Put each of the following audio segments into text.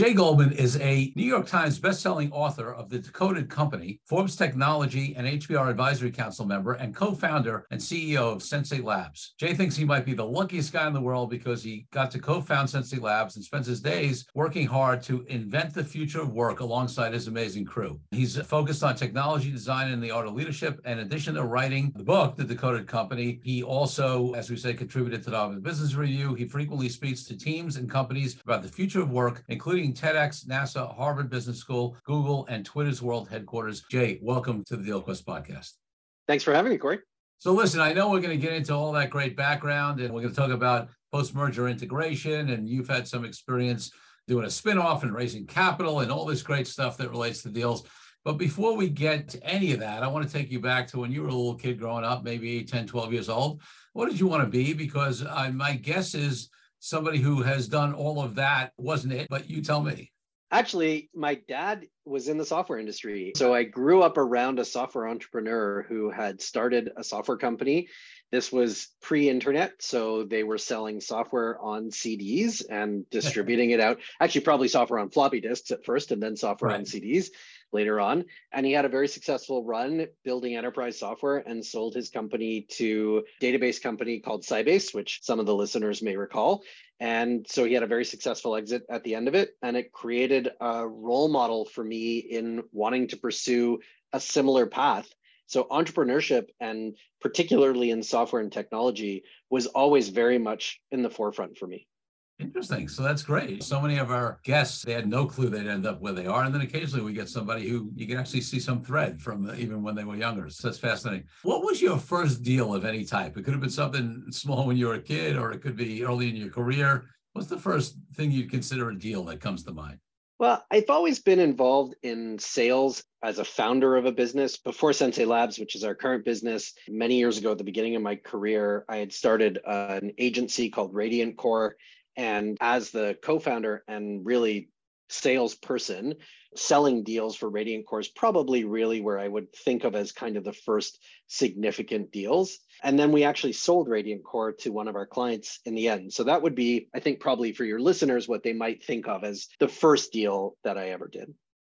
Jay Goldman is a New York Times bestselling author of The Decoded Company, Forbes Technology and HBR Advisory Council member, and co founder and CEO of Sensei Labs. Jay thinks he might be the luckiest guy in the world because he got to co found Sensei Labs and spends his days working hard to invent the future of work alongside his amazing crew. He's focused on technology design and the art of leadership. In addition to writing the book, The Decoded Company, he also, as we say, contributed to the Business Review. He frequently speaks to teams and companies about the future of work, including including TEDx, NASA, Harvard Business School, Google, and Twitter's world headquarters. Jay, welcome to the DealQuest podcast. Thanks for having me, Corey. So, listen, I know we're going to get into all that great background and we're going to talk about post merger integration. And you've had some experience doing a spinoff and raising capital and all this great stuff that relates to deals. But before we get to any of that, I want to take you back to when you were a little kid growing up, maybe 10, 12 years old. What did you want to be? Because uh, my guess is somebody who has done all of that wasn't it, but you tell me. Actually, my dad was in the software industry. So I grew up around a software entrepreneur who had started a software company. This was pre internet. So they were selling software on CDs and distributing it out. Actually, probably software on floppy disks at first and then software right. on CDs later on. And he had a very successful run building enterprise software and sold his company to database company called Sybase, which some of the listeners may recall. And so he had a very successful exit at the end of it. And it created a role model for me in wanting to pursue a similar path. So entrepreneurship and particularly in software and technology was always very much in the forefront for me. Interesting. So that's great. So many of our guests, they had no clue they'd end up where they are. And then occasionally we get somebody who you can actually see some thread from uh, even when they were younger. So that's fascinating. What was your first deal of any type? It could have been something small when you were a kid, or it could be early in your career. What's the first thing you'd consider a deal that comes to mind? Well, I've always been involved in sales as a founder of a business. Before Sensei Labs, which is our current business, many years ago at the beginning of my career, I had started uh, an agency called Radiant Core and as the co founder and really salesperson, selling deals for Radiant Core is probably really where I would think of as kind of the first significant deals. And then we actually sold Radiant Core to one of our clients in the end. So that would be, I think, probably for your listeners, what they might think of as the first deal that I ever did.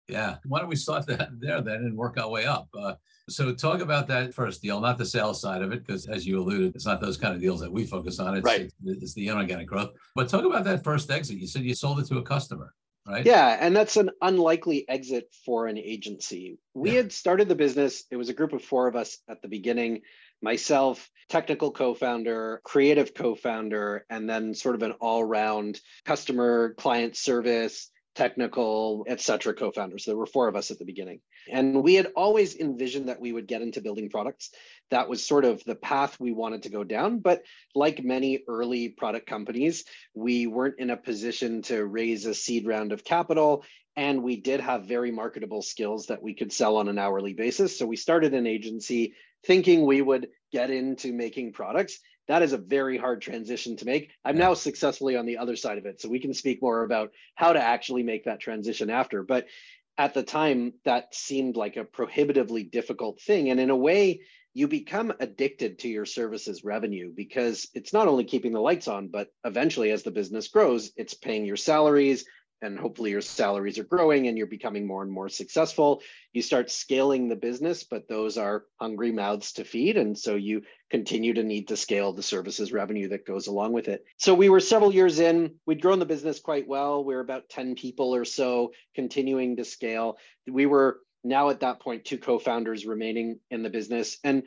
Yeah. Why don't we start that there then and work our way up? Uh, so talk about that first deal, not the sales side of it, because as you alluded, it's not those kind of deals that we focus on. It's, right. it's, it's the inorganic growth. But talk about that first exit. You said you sold it to a customer. Right? Yeah, and that's an unlikely exit for an agency. We yeah. had started the business. It was a group of four of us at the beginning myself, technical co founder, creative co founder, and then sort of an all round customer client service, technical, et cetera, co-founders. There were four of us at the beginning. And we had always envisioned that we would get into building products. That was sort of the path we wanted to go down. But like many early product companies, we weren't in a position to raise a seed round of capital. And we did have very marketable skills that we could sell on an hourly basis. So we started an agency thinking we would get into making products that is a very hard transition to make. I'm now successfully on the other side of it. So we can speak more about how to actually make that transition after. But at the time, that seemed like a prohibitively difficult thing. And in a way, you become addicted to your services revenue because it's not only keeping the lights on, but eventually, as the business grows, it's paying your salaries, and hopefully your salaries are growing and you're becoming more and more successful. You start scaling the business, but those are hungry mouths to feed. And so you continue to need to scale the services revenue that goes along with it. So we were several years in, we'd grown the business quite well. We are about 10 people or so, continuing to scale. We were now at that point two co-founders remaining in the business and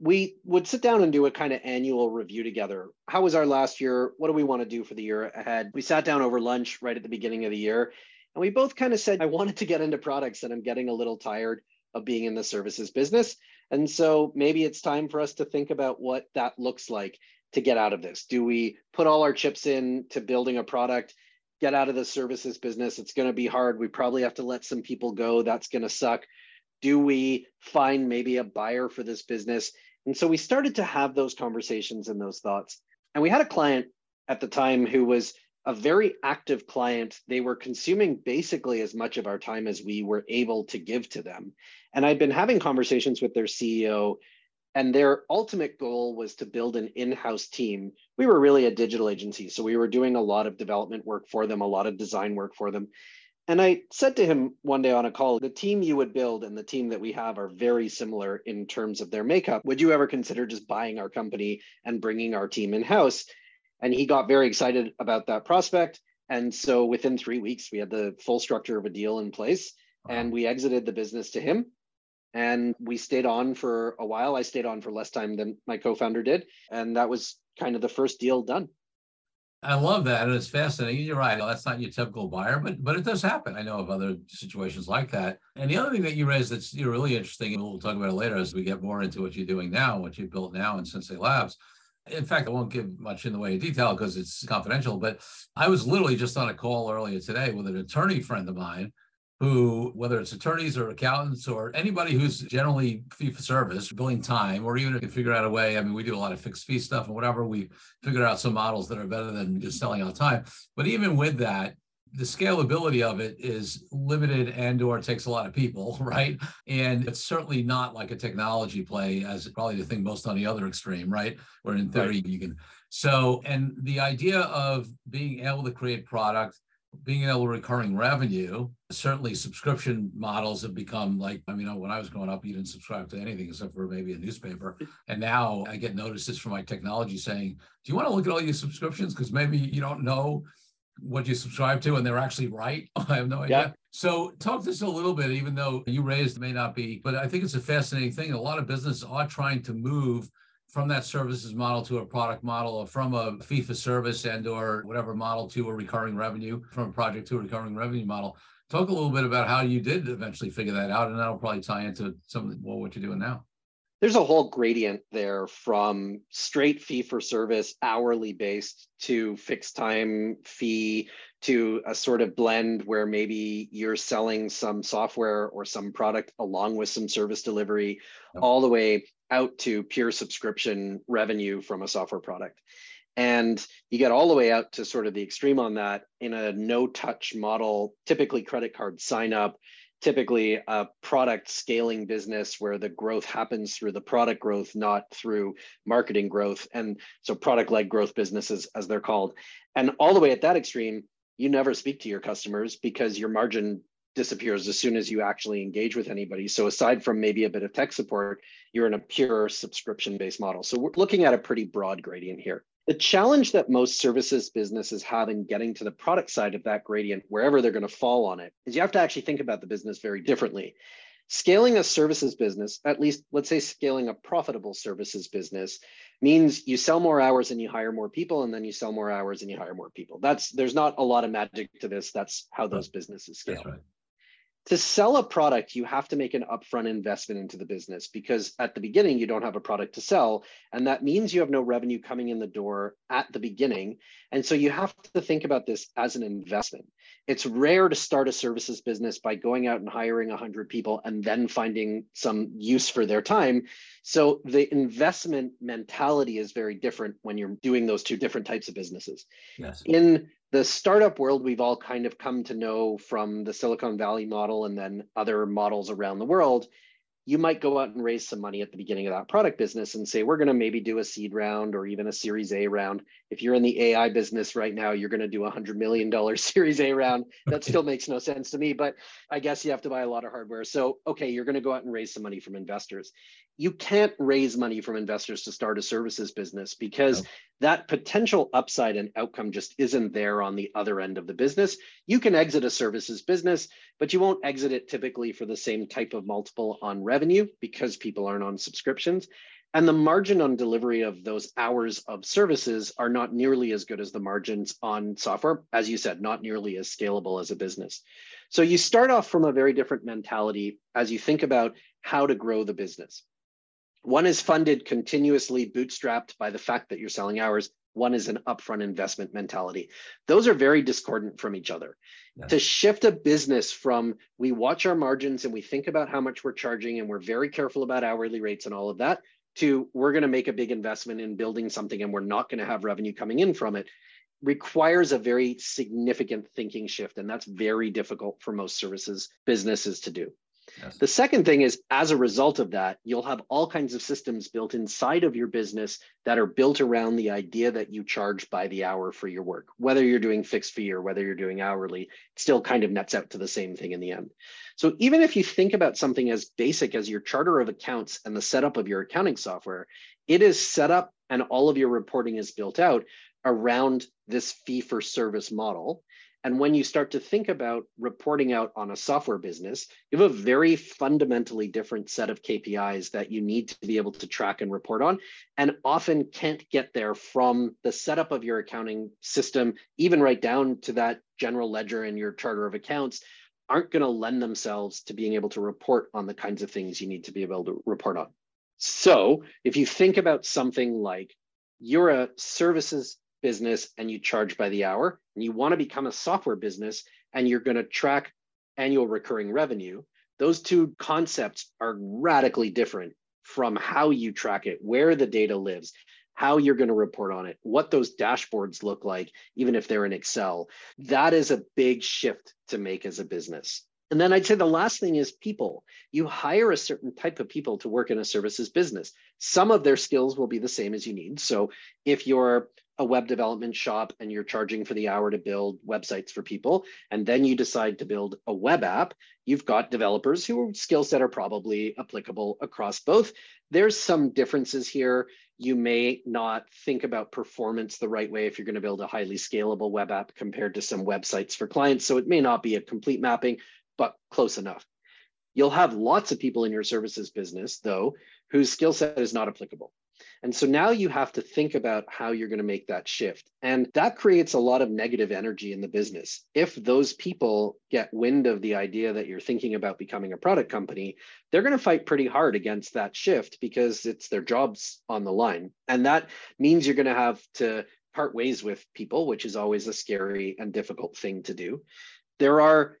we would sit down and do a kind of annual review together. How was our last year? What do we want to do for the year ahead? We sat down over lunch right at the beginning of the year, and we both kind of said, I wanted to get into products and I'm getting a little tired of being in the services business. And so maybe it's time for us to think about what that looks like to get out of this. Do we put all our chips in to building a product, get out of the services business? It's going to be hard. We probably have to let some people go. That's going to suck. Do we find maybe a buyer for this business? And so we started to have those conversations and those thoughts. And we had a client at the time who was a very active client. They were consuming basically as much of our time as we were able to give to them. And I'd been having conversations with their CEO, and their ultimate goal was to build an in house team. We were really a digital agency. So we were doing a lot of development work for them, a lot of design work for them. And I said to him one day on a call, the team you would build and the team that we have are very similar in terms of their makeup. Would you ever consider just buying our company and bringing our team in house? And he got very excited about that prospect. And so within three weeks, we had the full structure of a deal in place and we exited the business to him. And we stayed on for a while. I stayed on for less time than my co founder did. And that was kind of the first deal done. I love that, and it's fascinating. You're right; that's not your typical buyer, but but it does happen. I know of other situations like that. And the other thing that you raised that's you know, really interesting, and we'll talk about it later as we get more into what you're doing now, what you've built now in Sensei Labs. In fact, I won't give much in the way of detail because it's confidential. But I was literally just on a call earlier today with an attorney friend of mine who, whether it's attorneys or accountants or anybody who's generally fee for service, billing time, or even if you figure out a way, I mean, we do a lot of fixed fee stuff and whatever, we figured out some models that are better than just selling out time. But even with that, the scalability of it is limited and or takes a lot of people right and it's certainly not like a technology play as probably the thing most on the other extreme right where in theory right. you can so and the idea of being able to create product being able to recurring revenue, certainly subscription models have become like, I mean, when I was growing up, you didn't subscribe to anything except for maybe a newspaper. And now I get notices from my technology saying, do you want to look at all your subscriptions? Because maybe you don't know what you subscribe to and they're actually right. I have no idea. Yeah. So talk this a little bit, even though you raised may not be, but I think it's a fascinating thing. A lot of businesses are trying to move from that services model to a product model or from a fee for service and or whatever model to a recurring revenue from a project to a recurring revenue model. Talk a little bit about how you did eventually figure that out and that'll probably tie into some of well, what you're doing now there's a whole gradient there from straight fee for service hourly based to fixed time fee to a sort of blend where maybe you're selling some software or some product along with some service delivery all the way out to pure subscription revenue from a software product. And you get all the way out to sort of the extreme on that in a no touch model, typically credit card sign up, typically a product scaling business where the growth happens through the product growth, not through marketing growth. And so product led growth businesses, as they're called. And all the way at that extreme, you never speak to your customers because your margin disappears as soon as you actually engage with anybody. So aside from maybe a bit of tech support, you're in a pure subscription-based model. So we're looking at a pretty broad gradient here. The challenge that most services businesses have in getting to the product side of that gradient, wherever they're going to fall on it, is you have to actually think about the business very differently. Scaling a services business, at least let's say scaling a profitable services business, means you sell more hours and you hire more people, and then you sell more hours and you hire more people. That's there's not a lot of magic to this. That's how those businesses scale. Right to sell a product, you have to make an upfront investment into the business because at the beginning, you don't have a product to sell. And that means you have no revenue coming in the door at the beginning. And so you have to think about this as an investment. It's rare to start a services business by going out and hiring 100 people and then finding some use for their time. So the investment mentality is very different when you're doing those two different types of businesses. Yes. In the startup world we've all kind of come to know from the Silicon Valley model and then other models around the world, you might go out and raise some money at the beginning of that product business and say, we're going to maybe do a seed round or even a series A round. If you're in the AI business right now, you're going to do a $100 million series A round. That still makes no sense to me, but I guess you have to buy a lot of hardware. So, okay, you're going to go out and raise some money from investors you can't raise money from investors to start a services business because no. that potential upside and outcome just isn't there on the other end of the business. You can exit a services business, but you won't exit it typically for the same type of multiple on revenue because people aren't on subscriptions. And the margin on delivery of those hours of services are not nearly as good as the margins on software. As you said, not nearly as scalable as a business. So you start off from a very different mentality as you think about how to grow the business. One is funded continuously, bootstrapped by the fact that you're selling hours. One is an upfront investment mentality. Those are very discordant from each other. Yes. To shift a business from we watch our margins and we think about how much we're charging and we're very careful about hourly rates and all of that, to we're going to make a big investment in building something and we're not going to have revenue coming in from it requires a very significant thinking shift. And that's very difficult for most services businesses to do. The second thing is, as a result of that, you'll have all kinds of systems built inside of your business that are built around the idea that you charge by the hour for your work. Whether you're doing fixed fee or whether you're doing hourly, it still kind of nets out to the same thing in the end. So even if you think about something as basic as your charter of accounts and the setup of your accounting software, it is set up and all of your reporting is built out around this fee for service model and when you start to think about reporting out on a software business, you have a very fundamentally different set of KPIs that you need to be able to track and report on, and often can't get there from the setup of your accounting system, even right down to that general ledger and your charter of accounts, aren't going to lend themselves to being able to report on the kinds of things you need to be able to report on. So if you think about something like you're a services business and you charge by the hour, and you want to become a software business and you're going to track annual recurring revenue, those two concepts are radically different from how you track it, where the data lives, how you're going to report on it, what those dashboards look like, even if they're in Excel. That is a big shift to make as a business. And then I'd say the last thing is people. You hire a certain type of people to work in a services business. Some of their skills will be the same as you need. So if you're a web development shop and you're charging for the hour to build websites for people, and then you decide to build a web app, you've got developers who are skill set are probably applicable across both. There's some differences here. You may not think about performance the right way if you're going to build a highly scalable web app compared to some websites for clients. So it may not be a complete mapping, but close enough. You'll have lots of people in your services business, though, whose skill set is not applicable. And so now you have to think about how you're going to make that shift. And that creates a lot of negative energy in the business. If those people get wind of the idea that you're thinking about becoming a product company, they're going to fight pretty hard against that shift because it's their jobs on the line. And that means you're going to have to part ways with people, which is always a scary and difficult thing to do. There are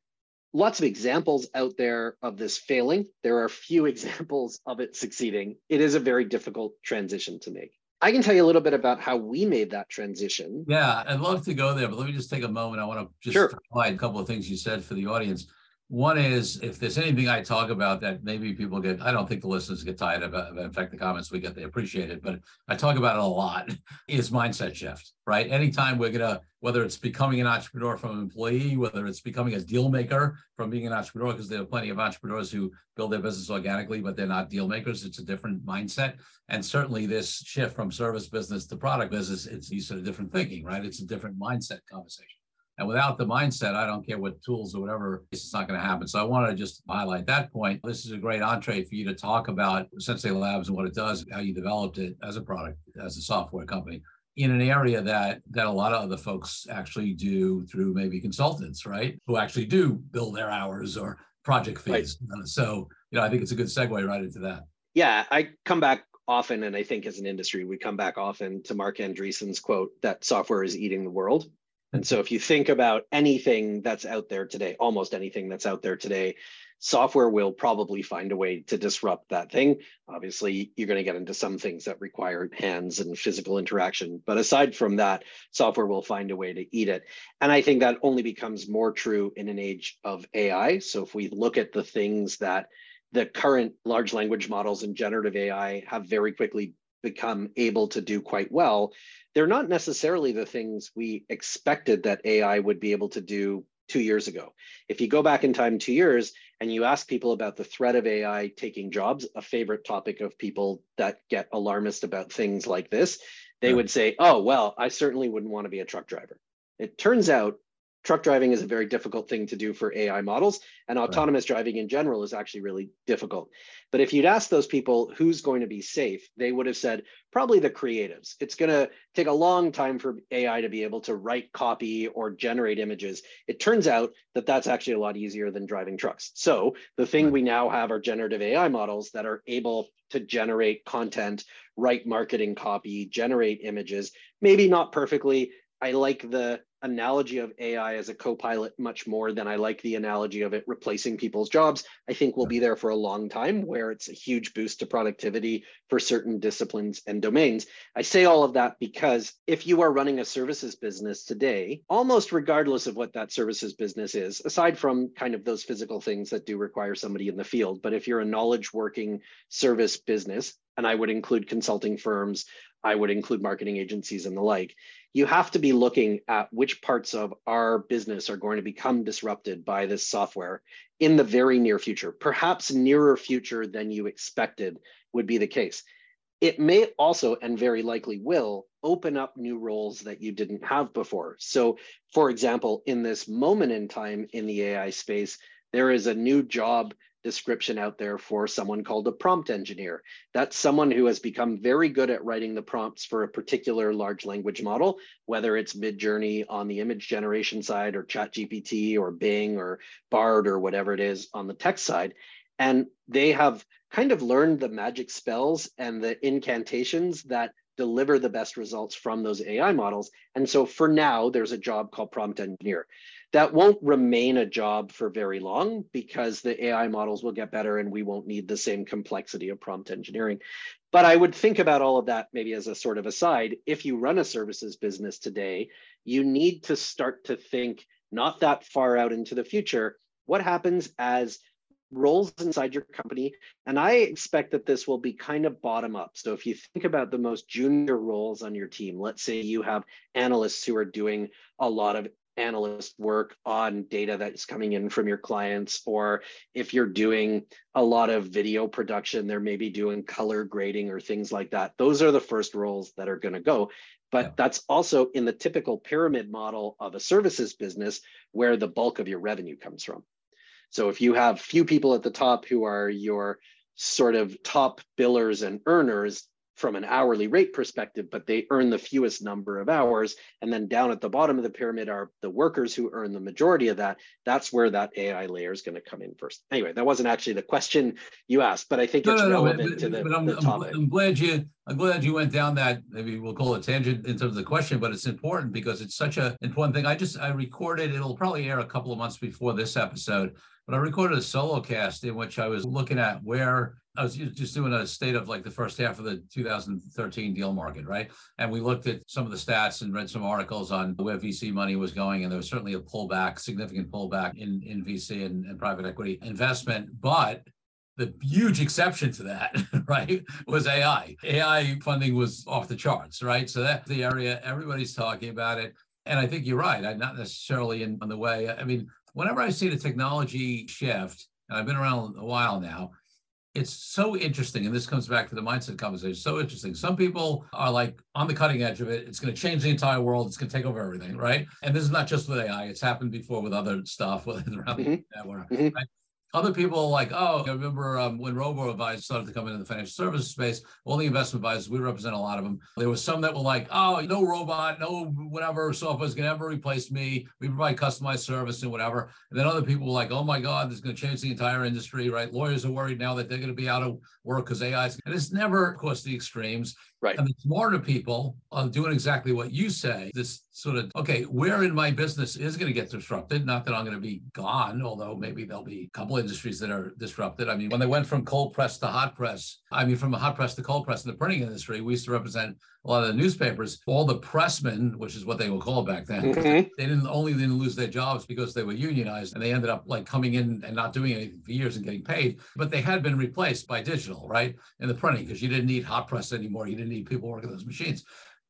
lots of examples out there of this failing. There are few examples of it succeeding. It is a very difficult transition to make. I can tell you a little bit about how we made that transition. Yeah, I'd love to go there, but let me just take a moment. I want to just sure. highlight a couple of things you said for the audience. One is if there's anything I talk about that maybe people get, I don't think the listeners get tired of it. In fact, the comments we get, they appreciate it, but I talk about it a lot, is mindset shift, right? Anytime we're going to, whether it's becoming an entrepreneur from an employee, whether it's becoming a deal maker from being an entrepreneur, because there are plenty of entrepreneurs who build their business organically, but they're not deal makers. It's a different mindset. And certainly this shift from service business to product business, it's, it's a different thinking, right? It's a different mindset conversation. And without the mindset, I don't care what tools or whatever, it's not going to happen. So I wanted to just highlight that point. This is a great entree for you to talk about Sensei Labs and what it does, how you developed it as a product, as a software company in an area that that a lot of other folks actually do through maybe consultants, right? Who actually do bill their hours or project fees. Right. So, you know, I think it's a good segue right into that. Yeah, I come back often, and I think as an industry, we come back often to Marc Andreessen's quote that software is eating the world. And so if you think about anything that's out there today, almost anything that's out there today, software will probably find a way to disrupt that thing. Obviously, you're going to get into some things that require hands and physical interaction. But aside from that, software will find a way to eat it. And I think that only becomes more true in an age of AI. So if we look at the things that the current large language models and generative AI have very quickly become able to do quite well, they're not necessarily the things we expected that AI would be able to do two years ago. If you go back in time two years and you ask people about the threat of AI taking jobs, a favorite topic of people that get alarmist about things like this, they yeah. would say, oh, well, I certainly wouldn't want to be a truck driver. It turns out truck driving is a very difficult thing to do for AI models, and autonomous right. driving in general is actually really difficult. But if you'd ask those people who's going to be safe, they would have said probably the creatives. It's going to take a long time for AI to be able to write copy or generate images. It turns out that that's actually a lot easier than driving trucks. So the thing right. we now have are generative AI models that are able to generate content, write marketing copy, generate images, maybe not perfectly. I like the analogy of AI as a co-pilot much more than I like the analogy of it replacing people's jobs. I think we'll be there for a long time where it's a huge boost to productivity for certain disciplines and domains. I say all of that because if you are running a services business today, almost regardless of what that services business is, aside from kind of those physical things that do require somebody in the field, but if you're a knowledge working service business, and I would include consulting firms, I would include marketing agencies and the like, you have to be looking at which parts of our business are going to become disrupted by this software in the very near future, perhaps nearer future than you expected would be the case. It may also, and very likely will, open up new roles that you didn't have before. So, for example, in this moment in time in the AI space, there is a new job description out there for someone called a prompt engineer. That's someone who has become very good at writing the prompts for a particular large language model, whether it's Midjourney on the image generation side or ChatGPT or Bing or Bard or whatever it is on the text side. And they have kind of learned the magic spells and the incantations that deliver the best results from those AI models. And so for now, there's a job called prompt engineer that won't remain a job for very long because the AI models will get better and we won't need the same complexity of prompt engineering. But I would think about all of that maybe as a sort of aside. If you run a services business today, you need to start to think not that far out into the future. What happens as roles inside your company. And I expect that this will be kind of bottom up. So if you think about the most junior roles on your team, let's say you have analysts who are doing a lot of analyst work on data that's coming in from your clients, or if you're doing a lot of video production, they're maybe doing color grading or things like that. Those are the first roles that are going to go. But yeah. that's also in the typical pyramid model of a services business where the bulk of your revenue comes from. So if you have few people at the top who are your sort of top billers and earners, from an hourly rate perspective, but they earn the fewest number of hours. And then down at the bottom of the pyramid are the workers who earn the majority of that. That's where that AI layer is going to come in first. Anyway, that wasn't actually the question you asked, but I think no, it's no, relevant but, to the, I'm, the topic. I'm, I'm glad you I'm glad you went down that maybe we'll call it tangent in terms of the question, but it's important because it's such a important thing. I just I recorded it'll probably air a couple of months before this episode, but I recorded a solo cast in which I was looking at where I was just doing a state of like the first half of the 2013 deal market, right? And we looked at some of the stats and read some articles on where VC money was going, and there was certainly a pullback, significant pullback in, in VC and, and private equity investment. But the huge exception to that, right, was AI. AI funding was off the charts, right? So that's the area everybody's talking about it. And I think you're right. I'm not necessarily in, in the way. I mean, whenever I see the technology shift, and I've been around a while now, it's so interesting, and this comes back to the mindset conversation. So interesting. Some people are like on the cutting edge of it. It's going to change the entire world. It's going to take over everything, right? And this is not just with AI. It's happened before with other stuff, whether around mm-hmm. the network. Mm-hmm. Right? Other people like, oh, I remember um, when robo advisors started to come into the financial services space, all the investment advisors, we represent a lot of them. There was some that were like, oh, no robot, no whatever software is going to ever replace me. We provide customized service and whatever. And then other people were like, oh my God, this is going to change the entire industry, right? Lawyers are worried now that they're going to be out of work because AI is, and it's never, of course, the extremes. Right. And the smarter people are doing exactly what you say. This sort of, okay, where in my business is going to get disrupted? Not that I'm going to be gone, although maybe there'll be a couple industries that are disrupted. I mean, when they went from cold press to hot press, I mean, from a hot press to cold press in the printing industry, we used to represent a lot of the newspapers. All the pressmen, which is what they were called back then, mm-hmm. they didn't only didn't lose their jobs because they were unionized and they ended up like coming in and not doing anything for years and getting paid, but they had been replaced by digital, right? In the printing, because you didn't need hot press anymore. You didn't need people working those machines.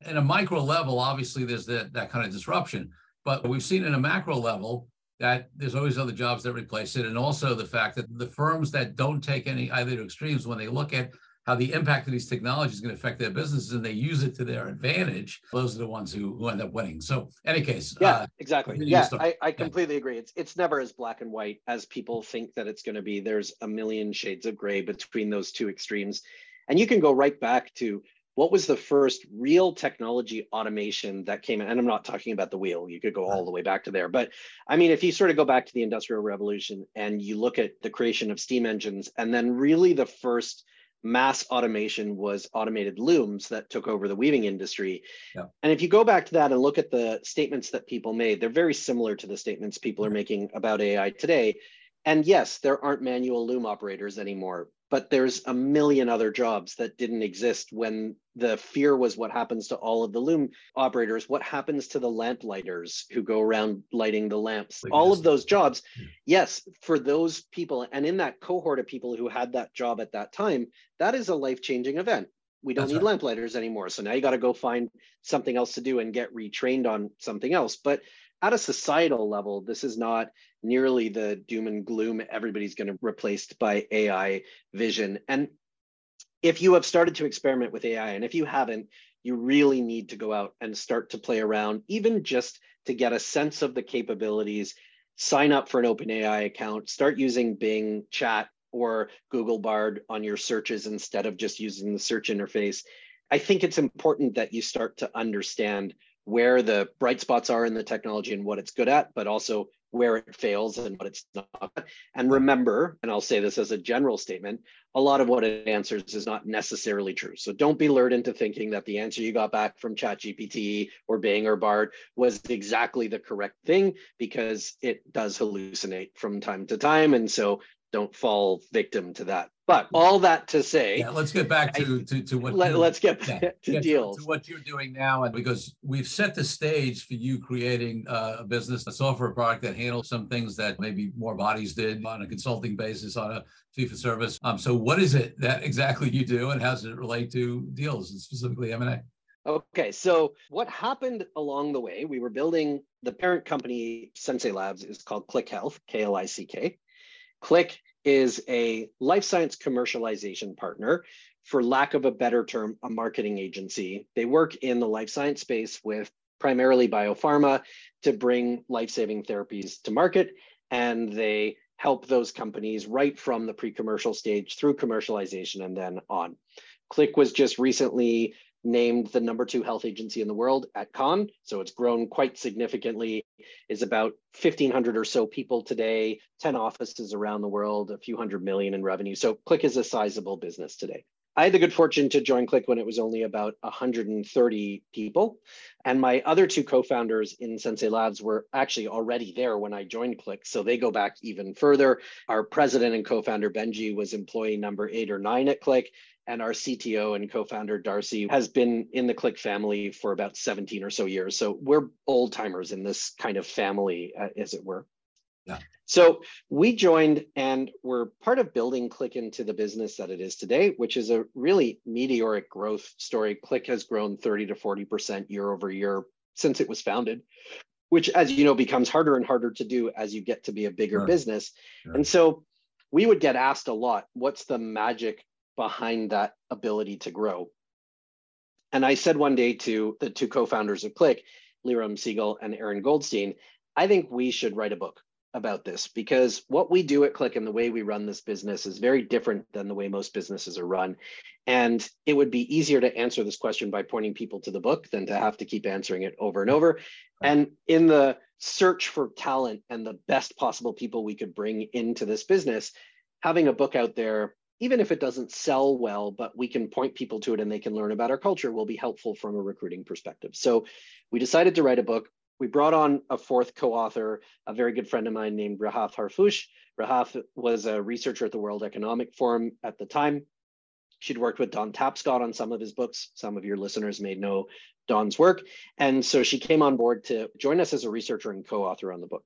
In a micro level, obviously, there's that, that kind of disruption. But we've seen in a macro level that there's always other jobs that replace it. And also the fact that the firms that don't take any either extremes, when they look at how the impact of these technologies is going to affect their businesses and they use it to their advantage, those are the ones who, who end up winning. So, any case. Yeah, uh, exactly. Yeah, I, I completely yeah. agree. It's, it's never as black and white as people think that it's going to be. There's a million shades of gray between those two extremes. And you can go right back to what was the first real technology automation that came in? And I'm not talking about the wheel, you could go all the way back to there. But I mean, if you sort of go back to the Industrial Revolution and you look at the creation of steam engines, and then really the first mass automation was automated looms that took over the weaving industry. Yeah. And if you go back to that and look at the statements that people made, they're very similar to the statements people are making about AI today. And yes, there aren't manual loom operators anymore, but there's a million other jobs that didn't exist when the fear was what happens to all of the loom operators what happens to the lamp lighters who go around lighting the lamps like all this. of those jobs yes for those people and in that cohort of people who had that job at that time that is a life-changing event we don't That's need right. lamp lighters anymore so now you got to go find something else to do and get retrained on something else but at a societal level this is not nearly the doom and gloom everybody's going to replaced by AI vision. And if you have started to experiment with AI, and if you haven't, you really need to go out and start to play around, even just to get a sense of the capabilities. Sign up for an OpenAI account, start using Bing Chat or Google Bard on your searches instead of just using the search interface. I think it's important that you start to understand where the bright spots are in the technology and what it's good at, but also where it fails and what it's not. And remember, and I'll say this as a general statement, a lot of what it answers is not necessarily true. So don't be lured into thinking that the answer you got back from ChatGPT or Bing or Bard was exactly the correct thing because it does hallucinate from time to time. And so don't fall victim to that. But all that to say, yeah, let's get back to to, to what let, us get yeah, to deals to, to, what you're doing now, and because we've set the stage for you creating uh, a business, a software product that handles some things that maybe more bodies did on a consulting basis, on a fee for service. Um, so what is it that exactly you do, and how does it relate to deals and specifically M and A? Okay, so what happened along the way? We were building the parent company, Sensei Labs, is called Klick Health, K L I C K. Klick is a life science commercialization partner, for lack of a better term, a marketing agency. They work in the life science space with primarily biopharma to bring life saving therapies to market. And they help those companies right from the pre commercial stage through commercialization and then on. Klick was just recently named the number two health agency in the world at Con. So it's grown quite significantly, is about 1,500 or so people today, 10 offices around the world, a few hundred million in revenue. So Klick is a sizable business today. I had the good fortune to join Klick when it was only about 130 people. And my other two co-founders in Sensei Labs were actually already there when I joined Klick. So they go back even further. Our president and co-founder Benji was employee number eight or nine at Klick and our CTO and co-founder Darcy has been in the Klick family for about 17 or so years. So we're old timers in this kind of family, uh, as it were. Yeah. So we joined and we're part of building Klick into the business that it is today, which is a really meteoric growth story. Klick has grown 30 to 40% year over year since it was founded, which, as you know, becomes harder and harder to do as you get to be a bigger sure. business. Sure. And so we would get asked a lot, what's the magic behind that ability to grow. And I said one day to the two co-founders of Klick, Leerom Segal and Aaron Goldstein, I think we should write a book about this because what we do at Klick and the way we run this business is very different than the way most businesses are run. And it would be easier to answer this question by pointing people to the book than to have to keep answering it over and over. And in the search for talent and the best possible people we could bring into this business, having a book out there even if it doesn't sell well, but we can point people to it and they can learn about our culture will be helpful from a recruiting perspective. So we decided to write a book. We brought on a fourth co-author, a very good friend of mine named Rahaf Harfoush. Rahaf was a researcher at the World Economic Forum at the time. She'd worked with Don Tapscott on some of his books. Some of your listeners may know Don's work. And so she came on board to join us as a researcher and co author on the book.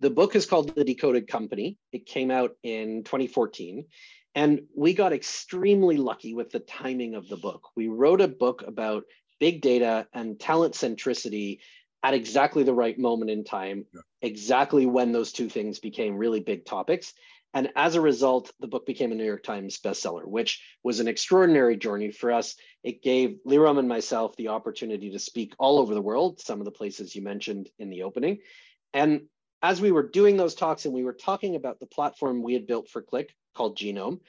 The book is called The Decoded Company. It came out in 2014. And we got extremely lucky with the timing of the book. We wrote a book about big data and talent centricity at exactly the right moment in time, yeah. exactly when those two things became really big topics. And as a result, the book became a New York Times bestseller, which was an extraordinary journey for us. It gave Leerom and myself the opportunity to speak all over the world, some of the places you mentioned in the opening. And as we were doing those talks and we were talking about the platform we had built for Klick called Genome,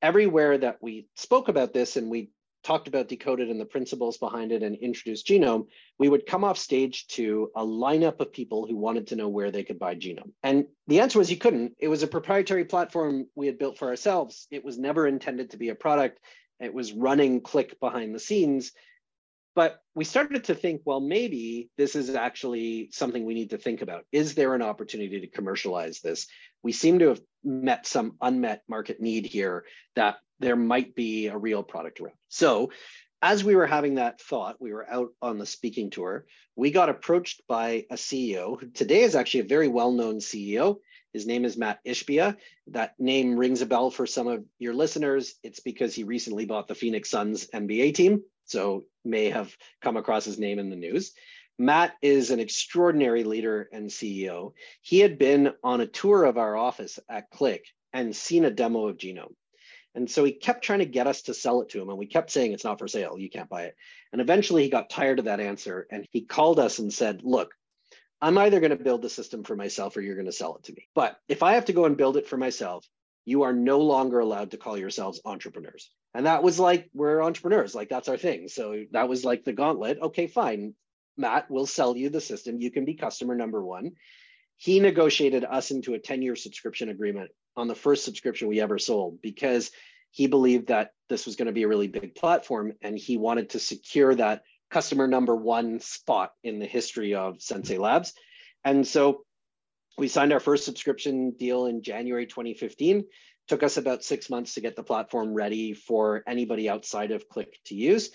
everywhere that we spoke about this and we talked about Decoded and the principles behind it and introduced Genome, we would come off stage to a lineup of people who wanted to know where they could buy Genome. And the answer was you couldn't. It was a proprietary platform we had built for ourselves. It was never intended to be a product. It was running Klick behind the scenes. But we started to think, well, maybe this is actually something we need to think about. Is there an opportunity to commercialize this? We seem to have met some unmet market need here that there might be a real product around. So, as we were having that thought, we were out on the speaking tour. We got approached by a CEO who today is actually a very well known CEO. His name is Mat Ishbia. That name rings a bell for some of your listeners. It's because he recently bought the Phoenix Suns NBA team so may have come across his name in the news. Mat is an extraordinary leader and CEO. He had been on a tour of our office at Klick and seen a demo of Genome. And so he kept trying to get us to sell it to him. And we kept saying, it's not for sale. You can't buy it. And eventually he got tired of that answer. And he called us and said, look, I'm either going to build the system for myself or you're going to sell it to me. But if I have to go and build it for myself, you are no longer allowed to call yourselves entrepreneurs. And that was like, we're entrepreneurs, like that's our thing. So that was like the gauntlet. Okay, fine. Mat, we'll sell you the system. You can be customer number one. He negotiated us into a 10 year subscription agreement on the first subscription we ever sold because he believed that this was going to be a really big platform and he wanted to secure that customer number one spot in the history of Sensei Labs. And so we signed our first subscription deal in January 2015. Took us about six months to get the platform ready for anybody outside of Klick to use.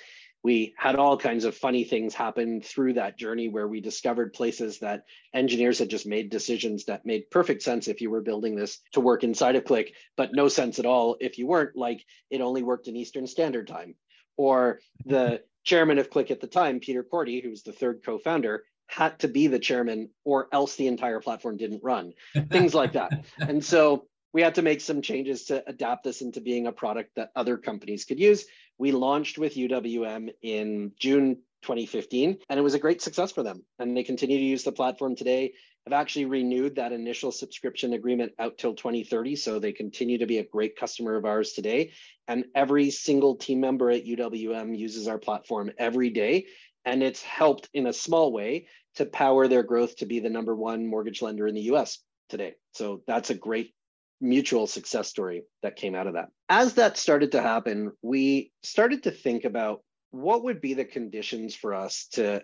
We had all kinds of funny things happen through that journey where we discovered places that engineers had just made decisions that made perfect sense if you were building this to work inside of Klick but no sense at all if you weren't, like it only worked in Eastern Standard Time. Or the chairman of Klick at the time, Peter who was the third co founder, had to be the chairman or else the entire platform didn't run. Things like that. And so we had to make some changes to adapt this into being a product that other companies could use we launched with uwm in june 2015 and it was a great success for them. And they continue to use the platform today. Have actually renewed that initial subscription agreement out till 2030 so they continue to be a great customer of ours today. And every single team member at uwm uses our platform every day and it's helped in a small way to power their growth to be the number one mortgage lender in the US today. So that's a great mutual success story that came out of that. As that started to happen, we started to think about what would be the conditions for us to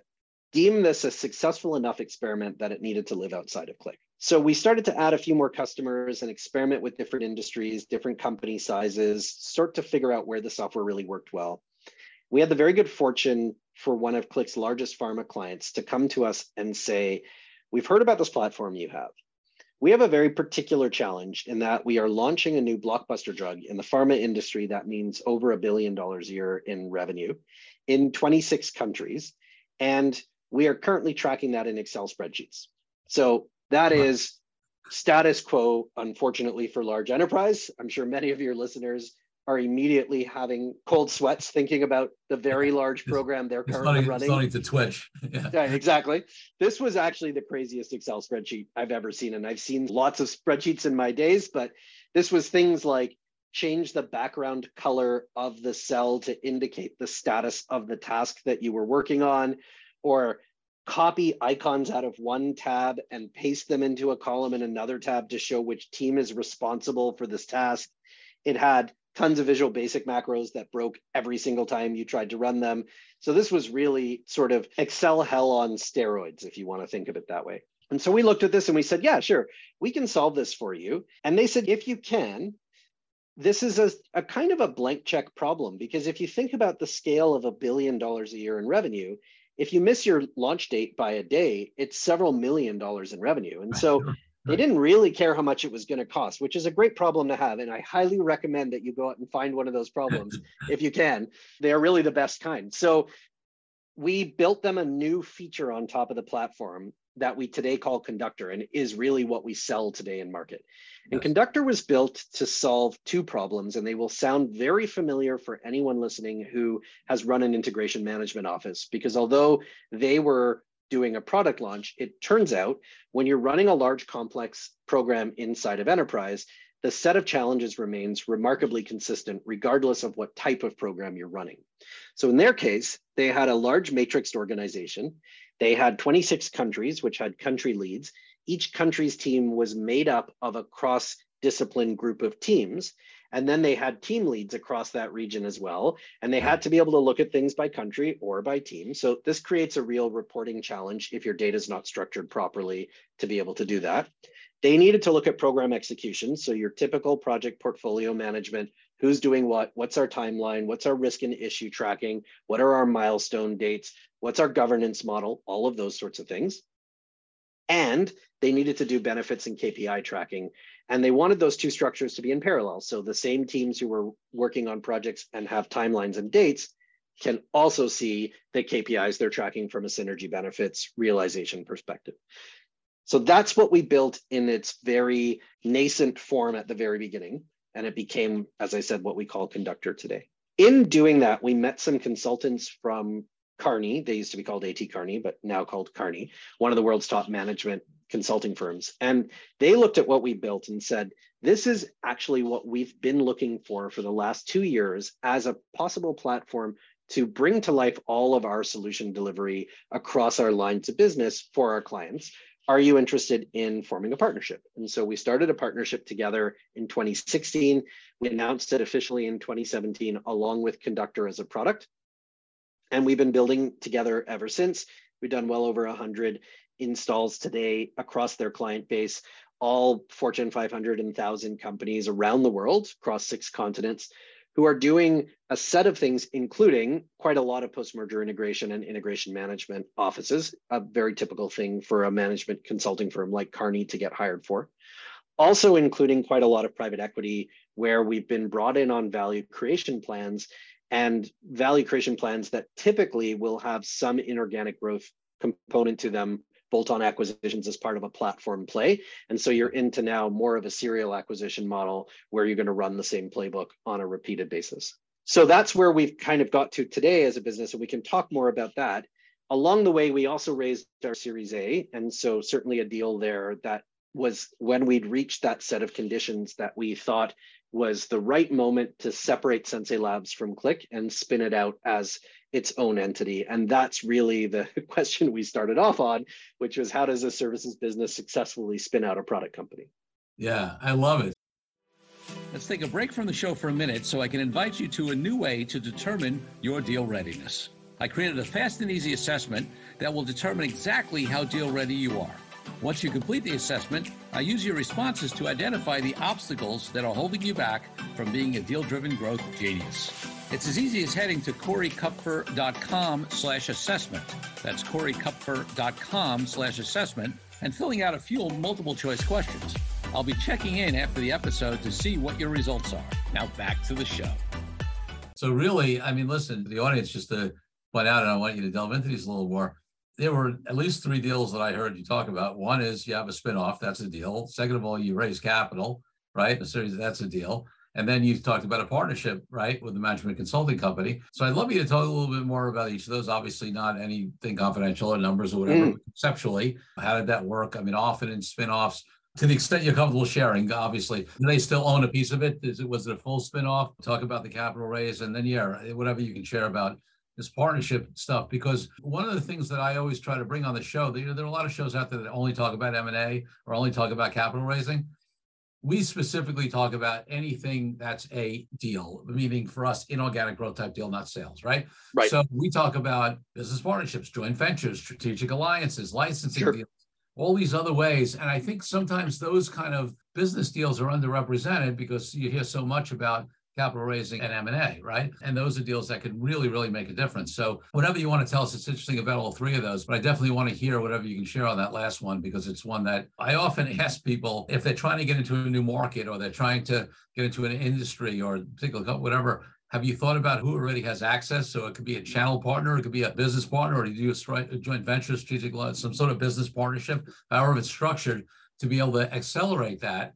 deem this a successful enough experiment that it needed to live outside of Klick. So we started to add a few more customers and experiment with different industries, different company sizes, start to figure out where the software really worked well. We had the very good fortune for one of Klick's largest pharma clients to come to us and say, We've heard about this platform you have. We have a very particular challenge in that we are launching a new blockbuster drug in the pharma industry that means over a billion dollars a year in revenue in 26 countries. And we are currently tracking that in Excel spreadsheets. So that is status quo, unfortunately, for large enterprise. I'm sure many of your listeners are immediately having cold sweats thinking about the very large program they're currently funny, running. It's funny to twitch. Yeah. yeah, exactly. This was actually the craziest Excel spreadsheet I've ever seen. And I've seen lots of spreadsheets in my days, but this was things like change the background color of the cell to indicate the status of the task that you were working on, or copy icons out of one tab and paste them into a column in another tab to show which team is responsible for this task. It had tons of visual basic macros that broke every single time you tried to run them. So this was really sort of Excel hell on steroids, if you want to think of it that way. And so we looked at this and we said, yeah, sure, we can solve this for you. And they said, if you can, this is a, a kind of a blank check problem because if you think about the scale of a billion dollars a year in revenue, if you miss your launch date by a day, it's several million dollars in revenue. And so they didn't really care how much it was going to cost, which is a great problem to have. And I highly recommend that you go out and find one of those problems if you can. They are really the best kind. So we built them a new feature on top of the platform that we today call Conductor and is really what we sell today in market. And yes. Conductor was built to solve two problems, and they will sound very familiar for anyone listening who has run an integration management office. Because although they were doing a product launch, it turns out when you're running a large complex program inside of enterprise, the set of challenges remains remarkably consistent regardless of what type of program you're running. So in their case, they had a large matrixed organization. They had 26 countries, which had country leads. Each country's team was made up of a cross discipline group of teams. And then they had team leads across that region as well. And they had to be able to look at things by country or by team. So this creates a real reporting challenge if your data is not structured properly to be able to do that. They needed to look at program execution. So your typical project portfolio management, who's doing what, what's our timeline, what's our risk and issue tracking, what are our milestone dates, what's our governance model, all of those sorts of things. And they needed to do benefits and KPI tracking and they wanted those two structures to be in parallel. So the same teams who were working on projects and have timelines and dates can also see the KPIs they're tracking from a synergy benefits realization perspective. So that's what we built in its very nascent form at the very beginning. And it became, as I said, what we call Conductor today. In doing that, we met some consultants from Kearney. They used to be called AT Kearney, but now called Kearney, one of the world's top management consulting firms. And they looked at what we built and said, this is actually what we've been looking for for the last two years as a possible platform to bring to life all of our solution delivery across our lines of business for our clients. Are you interested in forming a partnership? And so we started a partnership together in 2016. We announced it officially in 2017, along with Conductor as a product. And we've been building together ever since. We've done well over 100 installs today across their client base, all Fortune 500 and 1,000 companies around the world across six continents who are doing a set of things, including quite a lot of post merger integration and integration management offices, a very typical thing for a management consulting firm like Kearney to get hired for. Also, including quite a lot of private equity, where we've been brought in on value creation plans and value creation plans that typically will have some inorganic growth component to them bolt-on acquisitions as part of a platform play. And so you're into now more of a serial acquisition model where you're going to run the same playbook on a repeated basis. So that's where we've kind of got to today as a business, and we can talk more about that. Along the way, we also raised our Series A, and so certainly a deal there that was when we'd reached that set of conditions that we thought was the right moment to separate Sensei Labs from Klick and spin it out as its own entity. And that's really the question we started off on, which was how does a services business successfully spin out a product company? Yeah, I love it. Let's take a break from the show for a minute so I can invite you to a new way to determine your deal readiness. I created a fast and easy assessment that will determine exactly how deal ready you are. Once you complete the assessment, I use your responses to identify the obstacles that are holding you back from being a deal-driven growth genius. It's as easy as heading to coreykupfer.com slash assessment. That's coreykupfer.com slash assessment and filling out a few multiple choice questions. I'll be checking in after the episode to see what your results are. Now back to the show. So really, I mean, listen, the audience, just uh, to point out, and I want you to delve into these a little more there were at least three deals that I heard you talk about. One is you have a spinoff, that's a deal. Second of all, you raise capital, right? A series, that's a deal. And then you talked about a partnership, right, with the management consulting company. So I'd love you to talk a little bit more about each of those. Obviously, not anything confidential or numbers or whatever. Mm. Conceptually, how did that work? I mean, often in spinoffs, to the extent you're comfortable sharing, obviously, do they still own a piece of it? Is it was it a full spinoff? Talk about the capital raise, and then yeah, whatever you can share about this partnership stuff because one of the things that I always try to bring on the show, you know, there are a lot of shows out there that only talk about M&A or only talk about capital raising. We specifically talk about anything that's a deal, meaning for us, inorganic growth type deal, not sales, right? Right. So we talk about business partnerships, joint ventures, strategic alliances, licensing sure. deals. all these other ways. And I think sometimes those kind of business deals are underrepresented because you hear so much about capital raising and M&A, right? And those are deals that can really, really make a difference. So whatever you want to tell us, it's interesting about all three of those, but I definitely want to hear whatever you can share on that last one, because it's one that I often ask people if they're trying to get into a new market or they're trying to get into an industry or particular whatever, have you thought about who already has access? So it could be a channel partner, it could be a business partner, or do you do a joint venture, strategic, some sort of business partnership, however it's structured, to be able to accelerate that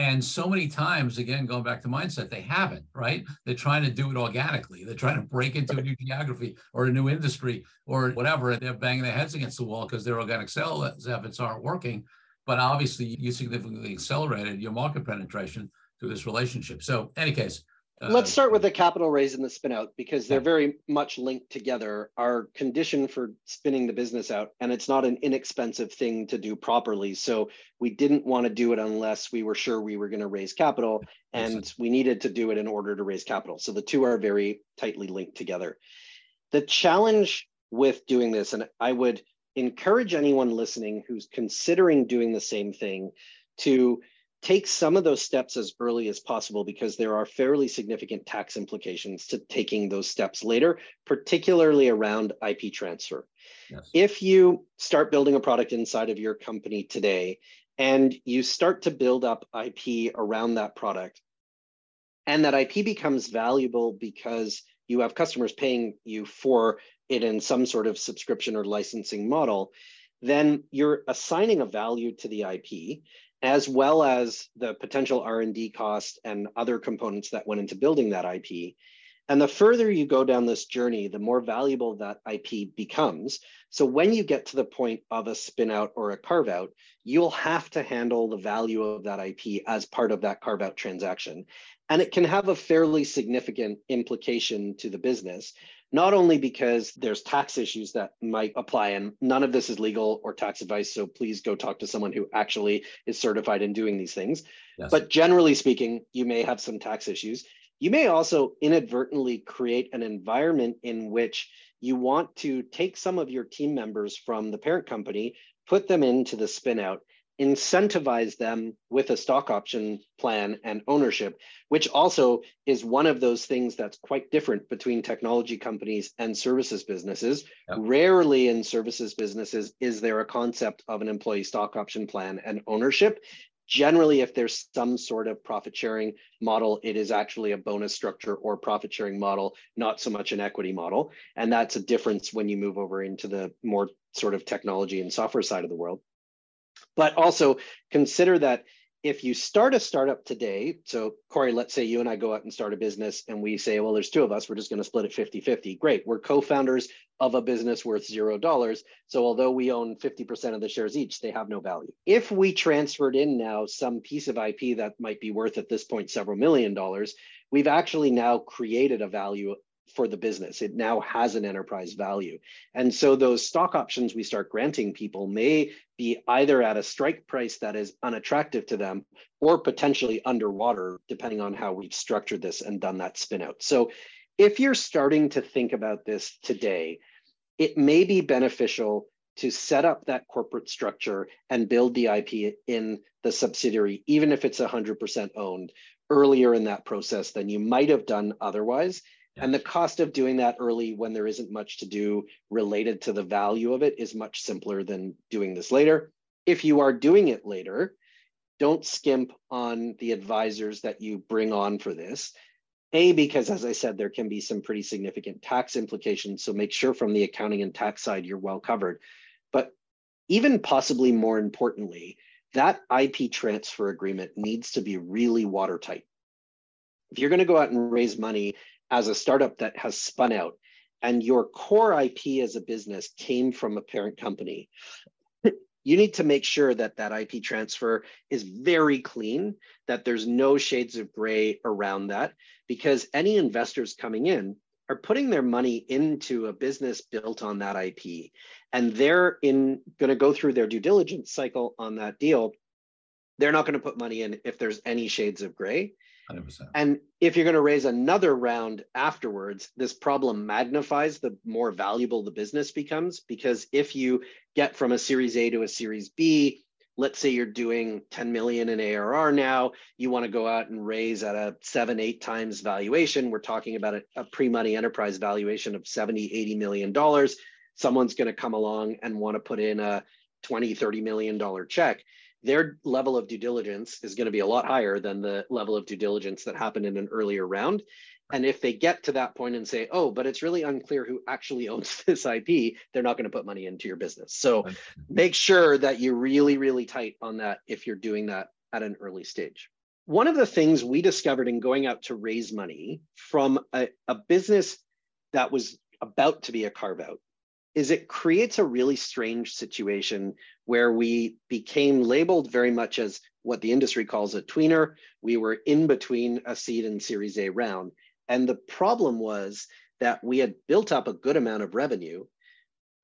and so many times, again, going back to mindset, they haven't, right? They're trying to do it organically. They're trying to break into a new geography or a new industry or whatever. They're banging their heads against the wall because their organic sales efforts aren't working. But obviously, you significantly accelerated your market penetration through this relationship. So, any case, Let's uh, start with the capital raise and the spin out because they're very much linked together. Our condition for spinning the business out, and it's not an inexpensive thing to do properly. So we didn't want to do it unless we were sure we were going to raise capital, and we needed to do it in order to raise capital. So the two are very tightly linked together. The challenge with doing this, and I would encourage anyone listening who's considering doing the same thing to take some of those steps as early as possible because there are fairly significant tax implications to taking those steps later, particularly around IP transfer. Yes. If you start building a product inside of your company today and you start to build up IP around that product, and that IP becomes valuable because you have customers paying you for it in some sort of subscription or licensing model, then you're assigning a value to the IP as well as the potential R&D cost and other components that went into building that IP. And the further you go down this journey, the more valuable that IP becomes. So when you get to the point of a spin out or a carve out, you'll have to handle the value of that IP as part of that carve out transaction. And it can have a fairly significant implication to the business not only because there's tax issues that might apply, and none of this is legal or tax advice, so please go talk to someone who actually is certified in doing these things. Yes. But generally speaking, you may have some tax issues. You may also inadvertently create an environment in which you want to take some of your team members from the parent company, put them into the spinout, incentivize them with a stock option plan and ownership, which also is one of those things that's quite different between technology companies and services businesses. Yep. Rarely in services businesses is there a concept of an employee stock option plan and ownership. Generally, if there's some sort of profit sharing model, it is actually a bonus structure or profit sharing model, not so much an equity model. And that's a difference when you move over into the more sort of technology and software side of the world. But also consider that if you start a startup today, so Corey, let's say you and I go out and start a business and we say, well, there's two of us, we're just going to split it 50 50. Great. We're co founders of a business worth zero dollars. So although we own 50% of the shares each, they have no value. If we transferred in now some piece of IP that might be worth at this point several million dollars, we've actually now created a value for the business. It now has an enterprise value. And so those stock options we start granting people may be either at a strike price that is unattractive to them or potentially underwater, depending on how we've structured this and done that spin out. So if you're starting to think about this today, it may be beneficial to set up that corporate structure and build the IP in the subsidiary, even if it's 100% owned earlier in that process than you might have done otherwise and the cost of doing that early when there isn't much to do related to the value of it is much simpler than doing this later. If you are doing it later, don't skimp on the advisors that you bring on for this. A, because as I said, there can be some pretty significant tax implications. So make sure from the accounting and tax side, you're well covered. But even possibly more importantly, that IP transfer agreement needs to be really watertight. If you're going to go out and raise money as a startup that has spun out and your core IP as a business came from a parent company, you need to make sure that that IP transfer is very clean, that there's no shades of gray around that, because any investors coming in are putting their money into a business built on that IP, and they're in going to go through their due diligence cycle on that deal. They're not going to put money in if there's any shades of gray. 100%. And if you're going to raise another round afterwards, this problem magnifies the more valuable the business becomes. Because if you get from a Series A to a Series B, let's say you're doing 10 million in ARR now, you want to go out and raise at a seven, eight times valuation. We're talking about a, a pre-money enterprise valuation of 70, 80 million dollars. Someone's going to come along and want to put in a 20, 30 million dollar check their level of due diligence is going to be a lot higher than the level of due diligence that happened in an earlier round. And if they get to that point and say, oh, but it's really unclear who actually owns this IP, they're not going to put money into your business. So mm-hmm. make sure that you're really, really tight on that if you're doing that at an early stage. One of the things we discovered in going out to raise money from a, a business that was about to be a carve out is it creates a really strange situation where we became labeled very much as what the industry calls a tweener. We were in between a seed and Series A round. And the problem was that we had built up a good amount of revenue,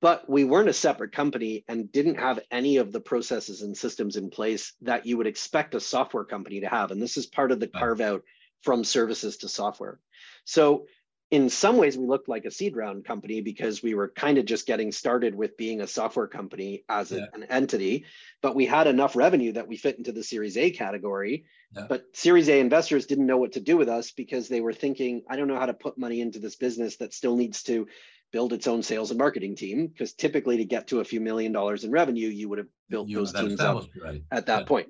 but we weren't a separate company and didn't have any of the processes and systems in place that you would expect a software company to have. And this is part of the carve out from services to software. So in some ways we looked like a seed round company because we were kind of just getting started with being a software company as yeah. an entity but we had enough revenue that we fit into the series a category yeah. but series a investors didn't know what to do with us because they were thinking i don't know how to put money into this business that still needs to build its own sales and marketing team because typically to get to a few million dollars in revenue you would have built you those teams up right. at that yeah. point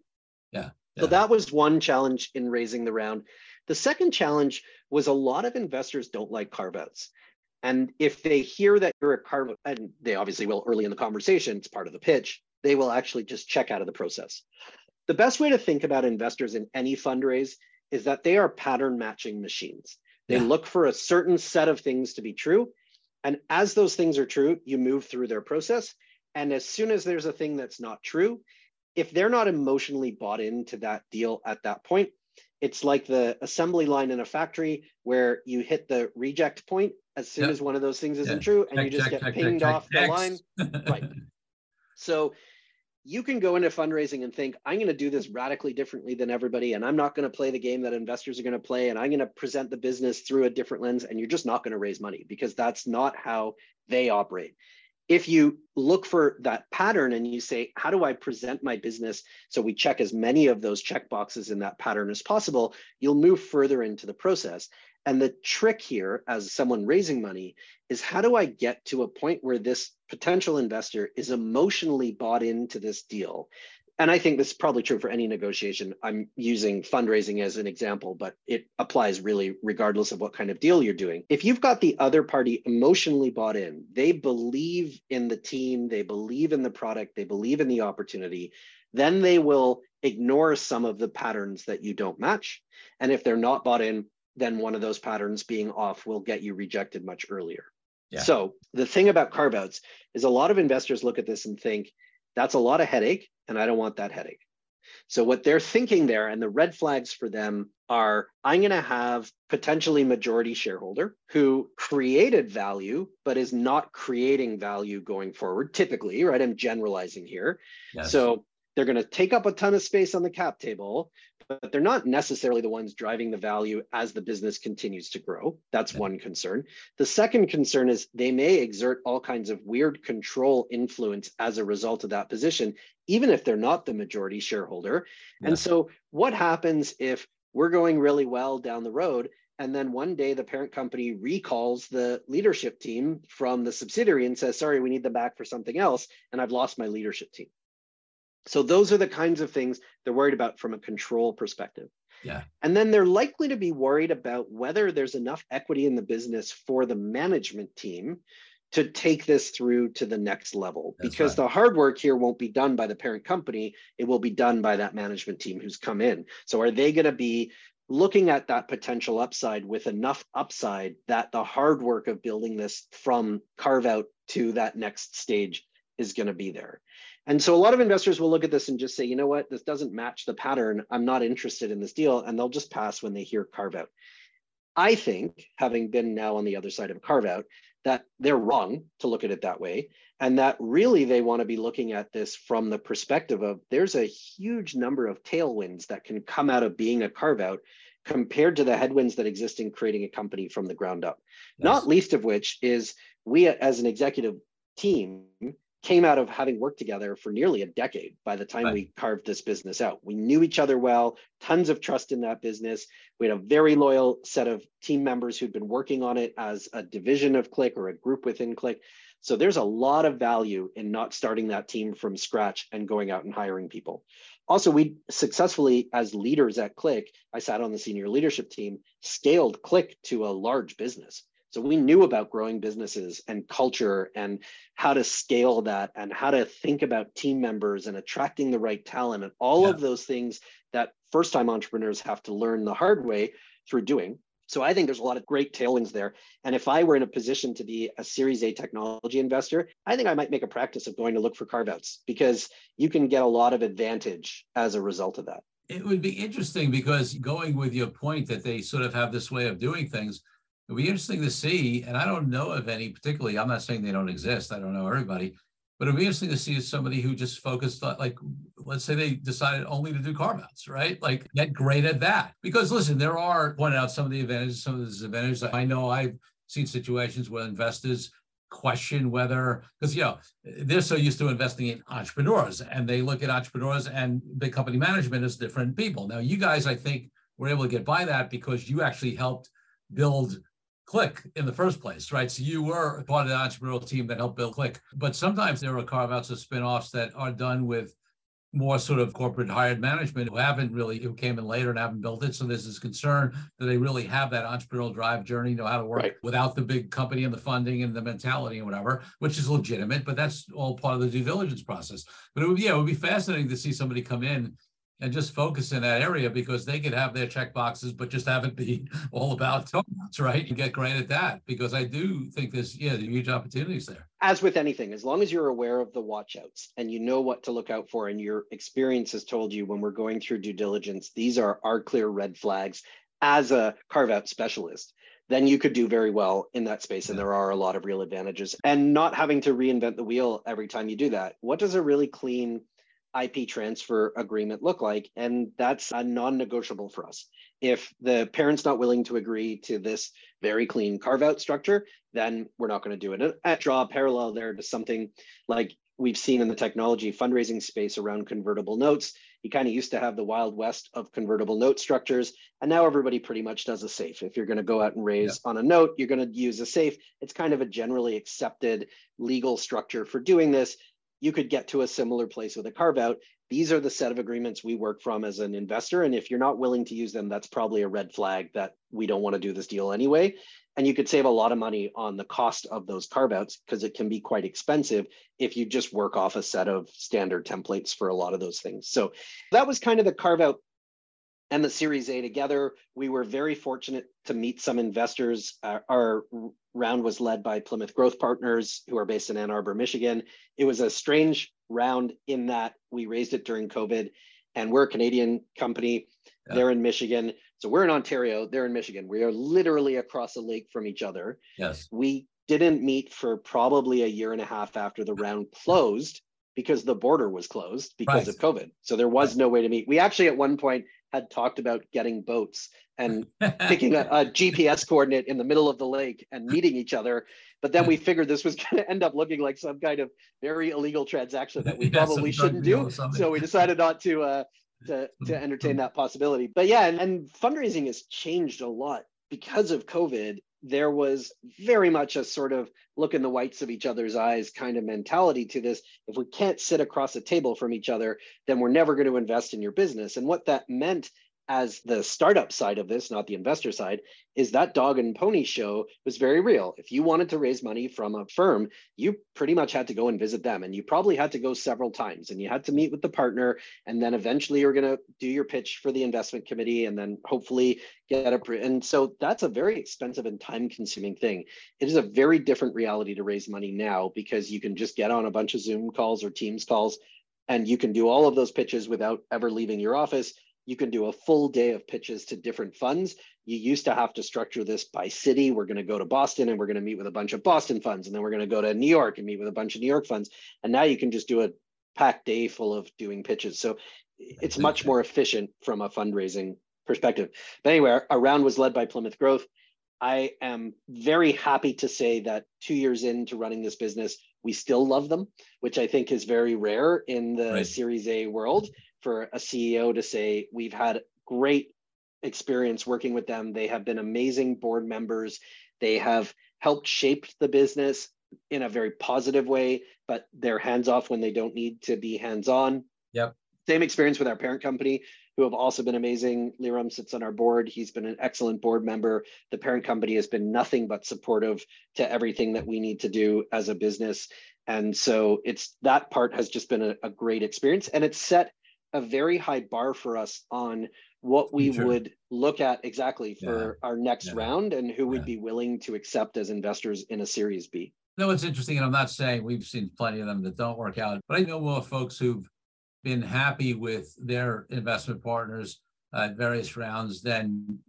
yeah. so that was one challenge in raising the round the second challenge was a lot of investors don't like carve outs. And if they hear that you're a carve out, and they obviously will early in the conversation, it's part of the pitch, they will actually just check out of the process. The best way to think about investors in any fundraise is that they are pattern matching machines. They yeah. look for a certain set of things to be true. And as those things are true, you move through their process. And as soon as there's a thing that's not true, if they're not emotionally bought into that deal at that point, it's like the assembly line in a factory where you hit the reject point as soon yep. as one of those things isn't yep. true and check, you just check, get check, pinged off the line right so you can go into fundraising and think i'm going to do this radically differently than everybody and i'm not going to play the game that investors are going to play and i'm going to present the business through a different lens and you're just not going to raise money because that's not how they operate if you look for that pattern and you say, how do I present my business? So we check as many of those check boxes in that pattern as possible, you'll move further into the process. And the trick here, as someone raising money, is how do I get to a point where this potential investor is emotionally bought into this deal and I think this is probably true for any negotiation. I'm using fundraising as an example, but it applies really regardless of what kind of deal you're doing. If you've got the other party emotionally bought in, they believe in the team, they believe in the product, they believe in the opportunity, then they will ignore some of the patterns that you don't match. And if they're not bought in, then one of those patterns being off will get you rejected much earlier. Yeah. So the thing about carve outs is a lot of investors look at this and think, that's a lot of headache, and I don't want that headache. So, what they're thinking there, and the red flags for them are I'm going to have potentially majority shareholder who created value, but is not creating value going forward, typically, right? I'm generalizing here. Yes. So, they're going to take up a ton of space on the cap table, but they're not necessarily the ones driving the value as the business continues to grow. That's one concern. The second concern is they may exert all kinds of weird control influence as a result of that position, even if they're not the majority shareholder. Yeah. And so, what happens if we're going really well down the road? And then one day the parent company recalls the leadership team from the subsidiary and says, sorry, we need them back for something else. And I've lost my leadership team. So those are the kinds of things they're worried about from a control perspective. Yeah. And then they're likely to be worried about whether there's enough equity in the business for the management team to take this through to the next level That's because right. the hard work here won't be done by the parent company it will be done by that management team who's come in so are they going to be looking at that potential upside with enough upside that the hard work of building this from carve out to that next stage is going to be there and so a lot of investors will look at this and just say, you know what, this doesn't match the pattern. I'm not interested in this deal. And they'll just pass when they hear carve out. I think, having been now on the other side of a carve out, that they're wrong to look at it that way. And that really they want to be looking at this from the perspective of there's a huge number of tailwinds that can come out of being a carve out compared to the headwinds that exist in creating a company from the ground up. Yes. Not least of which is we as an executive team came out of having worked together for nearly a decade by the time right. we carved this business out. We knew each other well, tons of trust in that business. We had a very loyal set of team members who'd been working on it as a division of Klick or a group within Klick. So there's a lot of value in not starting that team from scratch and going out and hiring people. Also, we successfully, as leaders at Klick, I sat on the senior leadership team, scaled Klick to a large business. So we knew about growing businesses and culture and how to scale that and how to think about team members and attracting the right talent and all yeah. of those things that first time entrepreneurs have to learn the hard way through doing. So I think there's a lot of great tailwinds there. And if I were in a position to be a Series A technology investor, I think I might make a practice of going to look for carve outs because you can get a lot of advantage as a result of that. It would be interesting because going with your point that they sort of have this way of doing things, It'd be interesting to see, and I don't know of any particularly. I'm not saying they don't exist. I don't know everybody, but it'd be interesting to see somebody who just focused on, like, let's say they decided only to do carve outs, right? Like, get great at that. Because listen, there are pointed out some of the advantages, some of the disadvantages. I know I've seen situations where investors question whether because you know they're so used to investing in entrepreneurs and they look at entrepreneurs and big company management as different people now you guys i think were able to get by that because you actually helped build Klick in the first place, right? So you were part of the entrepreneurial team that helped build Klick. But sometimes there are carve outs or spin offs that are done with more sort of corporate hired management who haven't really, who came in later and haven't built it. So there's this concern that they really have that entrepreneurial drive journey, know how to work right. without the big company and the funding and the mentality and whatever, which is legitimate, but that's all part of the due diligence process. But it would, yeah, it would be fascinating to see somebody come in and just focus in that area because they could have their check boxes, but just have it be all about donuts, right? You get great at that because I do think there's yeah, huge opportunities there. As with anything, as long as you're aware of the watchouts and you know what to look out for, and your experience has told you when we're going through due diligence, these are our clear red flags as a carve out specialist then you could do very well in that space. And there are a lot of real advantages. And not having to reinvent the wheel every time you do that. What does a really clean IP transfer agreement look like? And that's a non negotiable for us. If the parent's not willing to agree to this very clean carve out structure, then we're not going to do it. And I draw a parallel there to something like we've seen in the technology fundraising space around convertible notes. You kind of used to have the wild west of convertible note structures, and now everybody pretty much does a safe. If you're going to go out and raise yeah. on a note, you're going to use a safe. It's kind of a generally accepted legal structure for doing this you could get to a similar place with a carve out. These are the set of agreements we work from as an investor. And if you're not willing to use them, that's probably a red flag that we don't want to do this deal anyway. And you could save a lot of money on the cost of those carve outs because it can be quite expensive if you just work off a set of standard templates for a lot of those things. So that was kind of the carve out and the Series A together. We were very fortunate to meet some investors. Uh, our round was led by Plymouth Growth Partners, who are based in Ann Arbor, Michigan. It was a strange round in that we raised it during COVID, and we're a Canadian company. Yeah. They're in Michigan. So we're in Ontario, they're in Michigan. We are literally across a lake from each other. Yes. We didn't meet for probably a year and a half after the round closed because the border was closed because right. of COVID. So there was right. no way to meet. We actually at one point had talked about getting boats and picking a, a, GPS coordinate in the middle of the lake and meeting each other. But then we figured this was going to end up looking like some kind of very illegal transaction that we yeah, probably shouldn't do. So we decided not to uh, to to entertain that possibility. But yeah, and, and fundraising has changed a lot because of COVID. There was very much a sort of look in the whites of each other's eyes kind of mentality to this. If we can't sit across a table from each other, then we're never going to invest in your business. And what that meant as the startup side of this, not the investor side, is that dog and pony show was very real. If you wanted to raise money from a firm, you pretty much had to go and visit them. And you probably had to go several times and you had to meet with the partner. And then eventually you're going to do your pitch for the investment committee and then hopefully get a. And so that's a very expensive and time consuming thing. It is a very different reality to raise money now because you can just get on a bunch of Zoom calls or Teams calls and you can do all of those pitches without ever leaving your office you can do a full day of pitches to different funds. You used to have to structure this by city. We're going to go to Boston and we're going to meet with a bunch of Boston funds. And then we're going to go to New York and meet with a bunch of New York funds. And now you can just do a packed day full of doing pitches. So it's much more efficient from a fundraising perspective. But anyway, our round was led by Plymouth Growth. I am very happy to say that two years into running this business, we still love them, which I think is very rare in the right. Series A world for a CEO to say, We've had great experience working with them. They have been amazing board members. They have helped shape the business in a very positive way, but they're hands off when they don't need to be hands on. Yep. Same experience with our parent company, who have also been amazing. Leerom sits on our board. He's been an excellent board member. The parent company has been nothing but supportive to everything that we need to do as a business. And so it's that part has just been a, a great experience. And it's set a very high bar for us on what we would look at exactly for yeah. our next yeah. round and who would be willing to accept as investors in a series B. No, it's interesting, and I'm not saying we've seen plenty of them that don't work out, but I know more folks who've been happy with their investment partners at various rounds than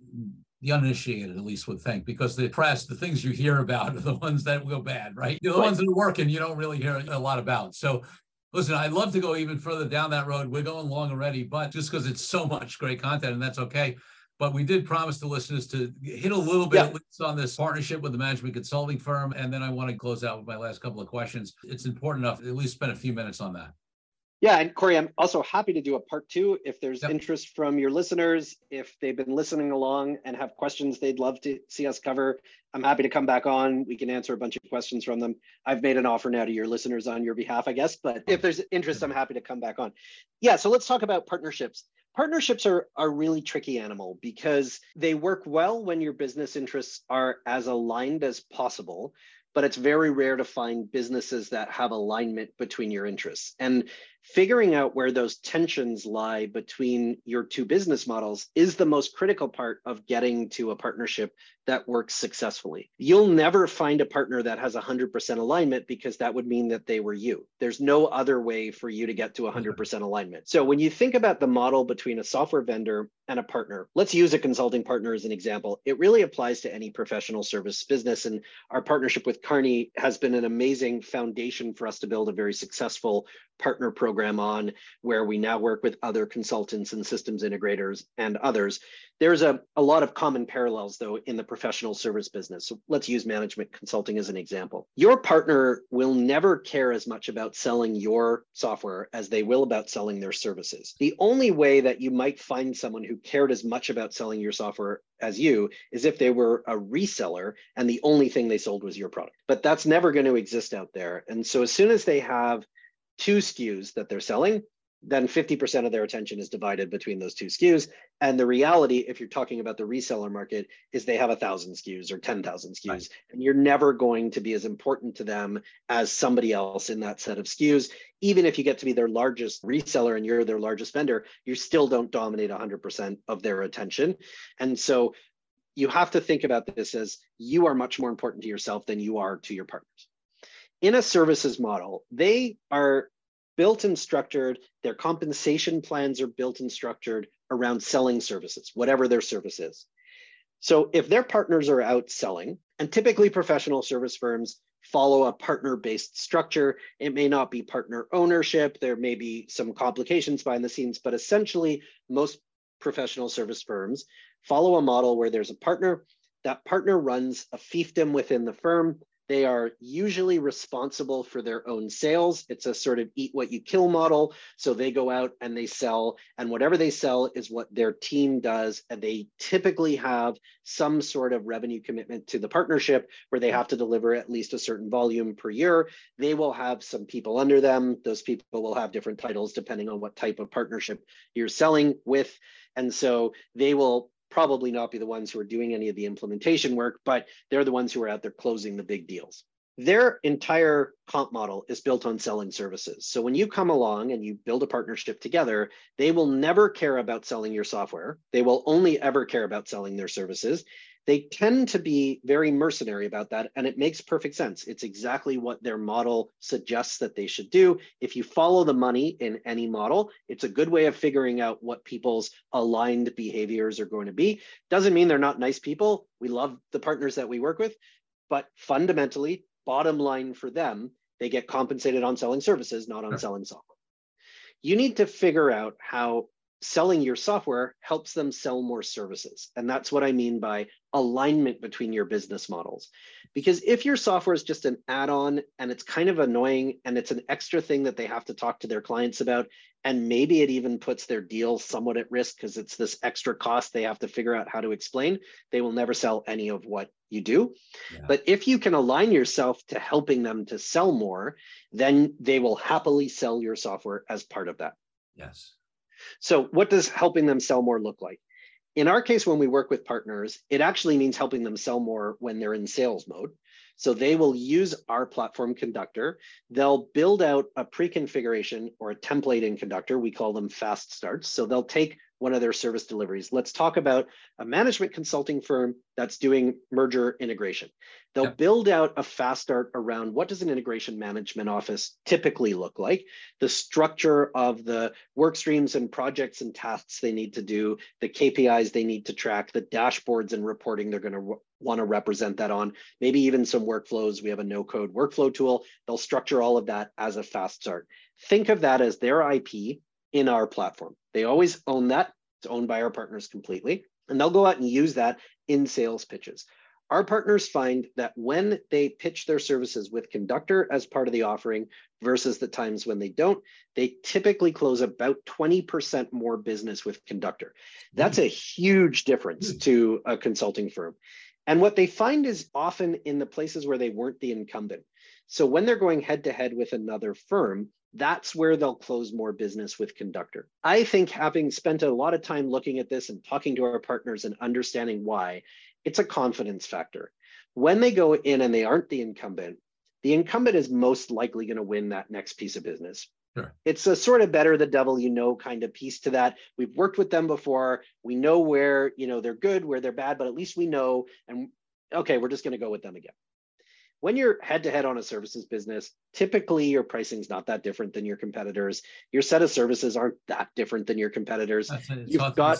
the uninitiated at least would think because the press the things you hear about are the ones that go bad right the right. ones that are working you don't really hear a lot about so listen i'd love to go even further down that road. We're going long already but just because it's so much great content and that's okay. But we did promise the listeners to hit a little bit yeah. at least on this partnership with the management consulting firm and then i want to close out with my last couple of questions. It's important enough at least spend a few minutes on that yeah, and Corey, I'm also happy to do a part two if there's yep. interest from your listeners. If they've been listening along and have questions they'd love to see us cover, I'm happy to come back on. We can answer a bunch of questions from them. I've made an offer now to your listeners on your behalf, I guess, but if there's interest, I'm happy to come back on. Yeah, so let's talk about partnerships. Partnerships are a really tricky animal because they work well when your business interests are as aligned as possible but it's very rare to find businesses that have alignment between your interests. And figuring out where those tensions lie between your two business models is the most critical part of getting to a partnership that works successfully. You'll never find a partner that has 100% alignment because that would mean that they were you. There's no other way for you to get to 100% alignment. So when you think about the model between a software vendor and a partner, let's use a consulting partner as an example. It really applies to any professional service business. And our partnership with Kearney has been an amazing foundation for us to build a very successful partner program on where we now work with other consultants and systems integrators and others. There's a, a lot of common parallels though in the professional service business. So let's use management consulting as an example. Your partner will never care as much about selling your software as they will about selling their services. The only way that you might find someone who cared as much about selling your software as you is if they were a reseller and the only thing they sold was your product. But that's never going to exist out there. And so as soon as they have two SKUs that they're selling, then 50% of their attention is divided between those two SKUs. And the reality, if you're talking about the reseller market, is they have a thousand SKUs or 10,000 SKUs, right. and you're never going to be as important to them as somebody else in that set of SKUs. Even if you get to be their largest reseller and you're their largest vendor, you still don't dominate 100% of their attention. And so you have to think about this as you are much more important to yourself than you are to your partners in a services model, they are built and structured, their compensation plans are built and structured around selling services, whatever their service is. So if their partners are out selling, and typically professional service firms follow a partner based structure, it may not be partner ownership, there may be some complications behind the scenes, but essentially, most professional service firms follow a model where there's a partner. That partner runs a fiefdom within the firm. They are usually responsible for their own sales. It's a sort of eat what you kill model. So they go out and they sell, and whatever they sell is what their team does. And they typically have some sort of revenue commitment to the partnership where they have to deliver at least a certain volume per year. They will have some people under them. Those people will have different titles depending on what type of partnership you're selling with. And so they will probably not be the ones who are doing any of the implementation work, but they're the ones who are out there closing the big deals. Their entire comp model is built on selling services. So when you come along and you build a partnership together, they will never care about selling your software. They will only ever care about selling their services they tend to be very mercenary about that and it makes perfect sense. It's exactly what their model suggests that they should do. If you follow the money in any model it's a good way of figuring out what people's aligned behaviors are going to be. Doesn't mean they're not nice people. We love the partners that we work with but fundamentally bottom line for them they get compensated on selling services not on selling software. You need to figure out how selling your software helps them sell more services. And that's what I mean by alignment between your business models. Because if your software is just an add on and it's kind of annoying and it's an extra thing that they have to talk to their clients about, and maybe it even puts their deal somewhat at risk because it's this extra cost they have to figure out how to explain, they will never sell any of what you do. Yeah. But if you can align yourself to helping them to sell more, then they will happily sell your software as part of that. Yes. So, what does helping them sell more look like? In our case, when we work with partners, it actually means helping them sell more when they're in sales mode. So they will use our platform Conductor. They'll build out a pre-configuration or a template in Conductor. We call them fast starts. So they'll take one of their service deliveries. Let's talk about a management consulting firm that's doing merger integration. They'll yep. build out a fast start around what does an integration management office typically look like, the structure of the work streams and projects and tasks they need to do, the KPIs they need to track, the dashboards and reporting they're going to want to represent that on, maybe even some workflows. We have a no code workflow tool. They'll structure all of that as a fast start. Think of that as their IP in our platform. They always own that. It's owned by our partners completely. And they'll go out and use that in sales pitches. Our partners find that when they pitch their services with Conductor as part of the offering versus the times when they don't, they typically close about 20% more business with Conductor. That's a huge difference hmm. to a consulting firm. And what they find is often in the places where they weren't the incumbent. So when they're going head to head with another firm, that's where they'll close more business with Conductor. I think having spent a lot of time looking at this and talking to our partners and understanding why, it's a confidence factor. When they go in and they aren't the incumbent, the incumbent is most likely going to win that next piece of business. Sure. It's a sort of better the devil you know kind of piece to that. We've worked with them before. We know where, you know, they're good, where they're bad, but at least we know and okay, we're just going to go with them again when you're head to head on a services business, typically your pricing is not that different than your competitors. Your set of services aren't that different than your competitors. You've got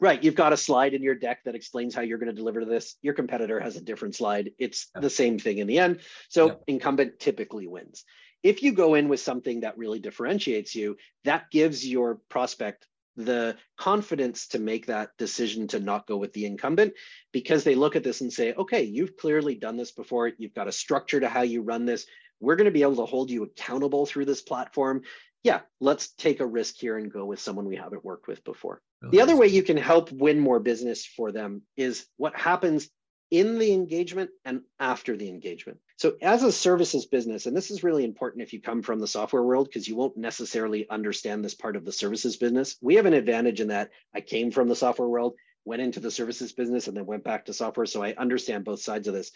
right. You've got a slide in your deck that explains how you're going to deliver this. Your competitor has a different slide. It's the same thing in the end. So incumbent typically wins. If you go in with something that really differentiates you, that gives your prospect the confidence to make that decision to not go with the incumbent because they look at this and say, okay, you've clearly done this before. You've got a structure to how you run this. We're going to be able to hold you accountable through this platform. Yeah, let's take a risk here and go with someone we haven't worked with before. the other way you can help win more business for them is what happens in the engagement and after the engagement. So, as a services business, and this is really important if you come from the software world because you won't necessarily understand this part of the services business. We have an advantage in that I came from the software world, went into the services business, and then went back to software. So, I understand both sides of this.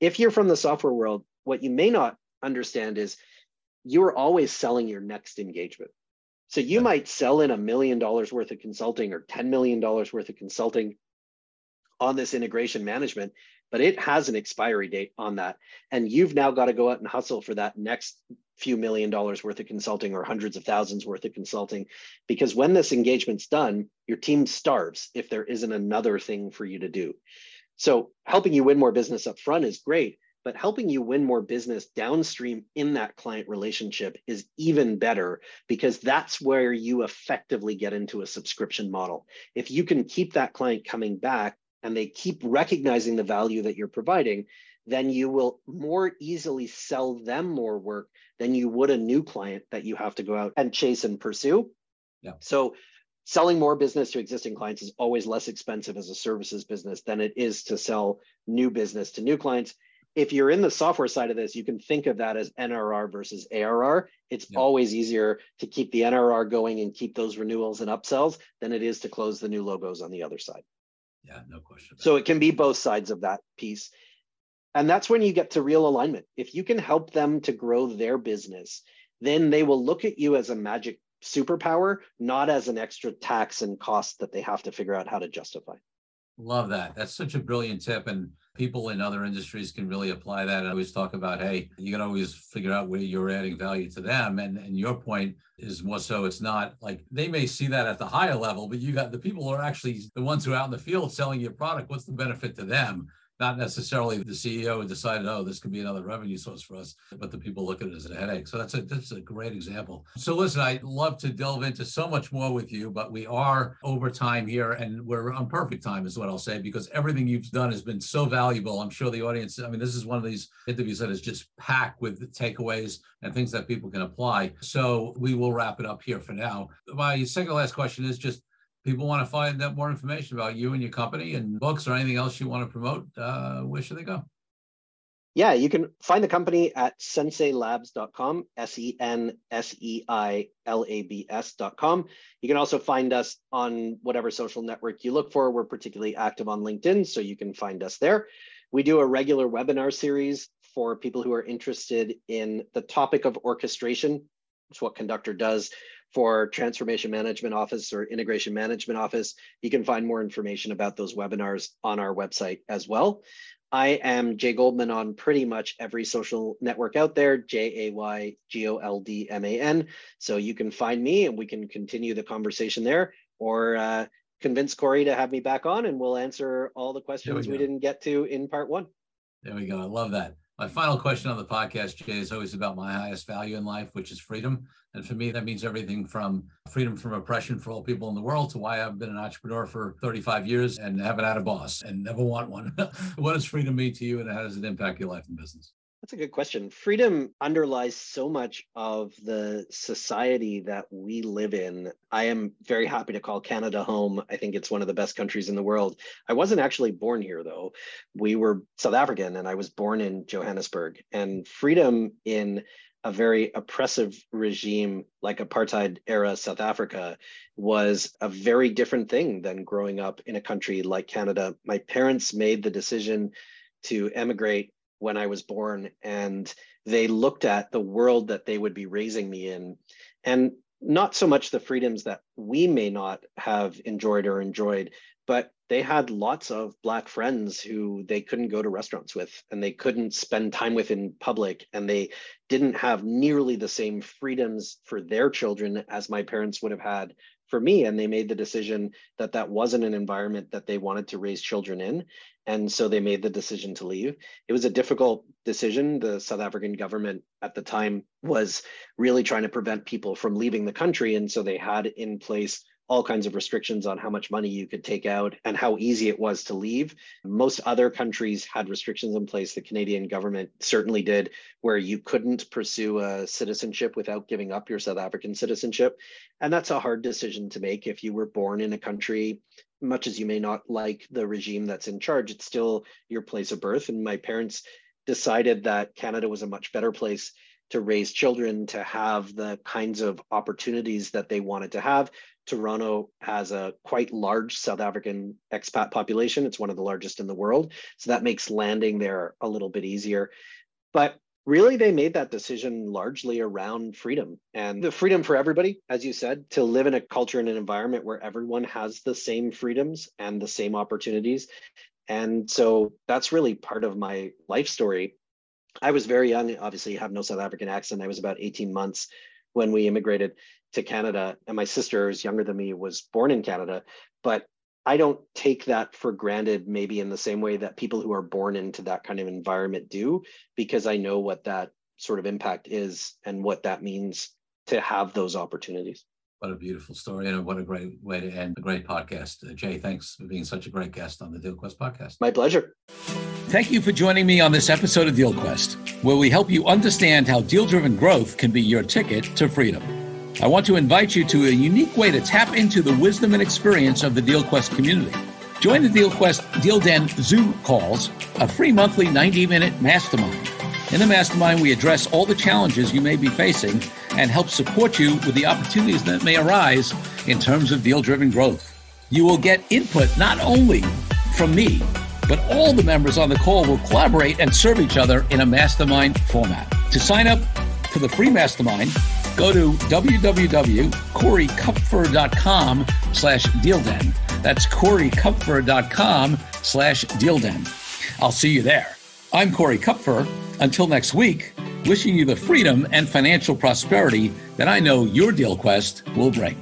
If you're from the software world, what you may not understand is you're always selling your next engagement. So, you might sell in a million dollars worth of consulting or $10 million worth of consulting on this integration management, but it has an expiry date on that. And you've now got to go out and hustle for that next few million dollars worth of consulting or hundreds of thousands worth of consulting. Because when this engagement's done, your team starves if there isn't another thing for you to do. So helping you win more business up front is great, but helping you win more business downstream in that client relationship is even better because that's where you effectively get into a subscription model. If you can keep that client coming back, and they keep recognizing the value that you're providing, then you will more easily sell them more work than you would a new client that you have to go out and chase and pursue. Yeah. So selling more business to existing clients is always less expensive as a services business than it is to sell new business to new clients. If you're in the software side of this, you can think of that as NRR versus ARR. It's yeah. always easier to keep the NRR going and keep those renewals and upsells than it is to close the new logos on the other side. Yeah, no question. So it can be both sides of that piece. And that's when you get to real alignment. If you can help them to grow their business, then they will look at you as a magic superpower, not as an extra tax and cost that they have to figure out how to justify. Love that. That's such a brilliant tip. And people in other industries can really apply that. I always talk about, hey, you can always figure out where you're adding value to them. And, and your point is more so it's not like they may see that at the higher level, but you got the people who are actually the ones who are out in the field selling your product. What's the benefit to them? Not necessarily the CEO decided, oh, this could be another revenue source for us, but the people look at it as a headache. So that's a that's a great example. So listen, I'd love to delve into so much more with you, but we are over time here and we're on perfect time is what I'll say, because everything you've done has been so valuable. I'm sure the audience, I mean, this is one of these interviews that is just packed with takeaways and things that people can apply. So we will wrap it up here for now. My second last question is just people want to find out more information about you and your company and books or anything else you want to promote, uh, where should they go? Yeah, you can find the company at senseilabs.com, S E N S E I L A B S.com. You can also find us on whatever social network you look for. We're particularly active on LinkedIn, so you can find us there. We do a regular webinar series for people who are interested in the topic of orchestration. It's what Conductor does for Transformation Management Office or Integration Management Office. You can find more information about those webinars on our website as well. I am Jay Goldman on pretty much every social network out there, J A Y G O L D M A N. So you can find me and we can continue the conversation there or uh, convince Corey to have me back on and we'll answer all the questions we, we didn't get to in part one. There we go. I love that. My final question on the podcast, Jay, is always about my highest value in life, which is freedom. And for me, that means everything from freedom from oppression for all people in the world to why I've been an entrepreneur for 35 years and haven't had a boss and never want one. what does freedom mean to you and how does it impact your life and business? That's a good question. Freedom underlies so much of the society that we live in. I am very happy to call Canada home. I think it's one of the best countries in the world. I wasn't actually born here, though. We were South African, and I was born in Johannesburg. And freedom in a very oppressive regime like apartheid era South Africa was a very different thing than growing up in a country like Canada. My parents made the decision to emigrate when I was born, and they looked at the world that they would be raising me in, and not so much the freedoms that we may not have enjoyed or enjoyed, but they had lots of black friends who they couldn't go to restaurants with and they couldn't spend time with in public and they didn't have nearly the same freedoms for their children as my parents would have had for me. And they made the decision that that wasn't an environment that they wanted to raise children in and so they made the decision to leave. It was a difficult decision. The south african government at the time was really trying to prevent people from leaving the country. And so they had in place all kinds of restrictions on how much money you could take out and how easy it was to leave. Most other countries had restrictions in place. The Canadian government certainly did, where you couldn't pursue a citizenship without giving up your South African citizenship. And that's a hard decision to make if you were born in a country. Much as you may not like the regime that's in charge, it's still your place of birth. And my parents decided that Canada was a much better place to raise children to have the kinds of opportunities that they wanted to have Toronto has a quite large South African expat population. It's one of the largest in the world. So that makes landing there a little bit easier. But really, they made that decision largely around freedom and the freedom for everybody, as you said, to live in a culture and an environment where everyone has the same freedoms and the same opportunities. And so that's really part of my life story. I was very young, obviously, have no South African accent. I was about 18 months when we immigrated to Canada, and my sister is younger than me, was born in Canada, but I don't take that for granted, maybe in the same way that people who are born into that kind of environment do, because I know what that sort of impact is and what that means to have those opportunities. What a beautiful story, and what a great way to end a great podcast. Uh, Jay, thanks for being such a great guest on the DealQuest podcast. My pleasure. Thank you for joining me on this episode of DealQuest, where we help you understand how deal driven growth can be your ticket to freedom. I want to invite you to a unique way to tap into the wisdom and experience of the DealQuest community. Join the DealQuest Deal Den Zoom calls, a free monthly 90 minute mastermind. In the mastermind, we address all the challenges you may be facing and help support you with the opportunities that may arise in terms of deal driven growth. You will get input not only from me, but all the members on the call will collaborate and serve each other in a mastermind format. To sign up for the free mastermind, go to www.coreykupfer.com slash dealden. That's coreykupfer.com slash dealden. I'll see you there. I'm Corey Kupfer. Until next week, wishing you the freedom and financial prosperity that I know your deal quest will bring.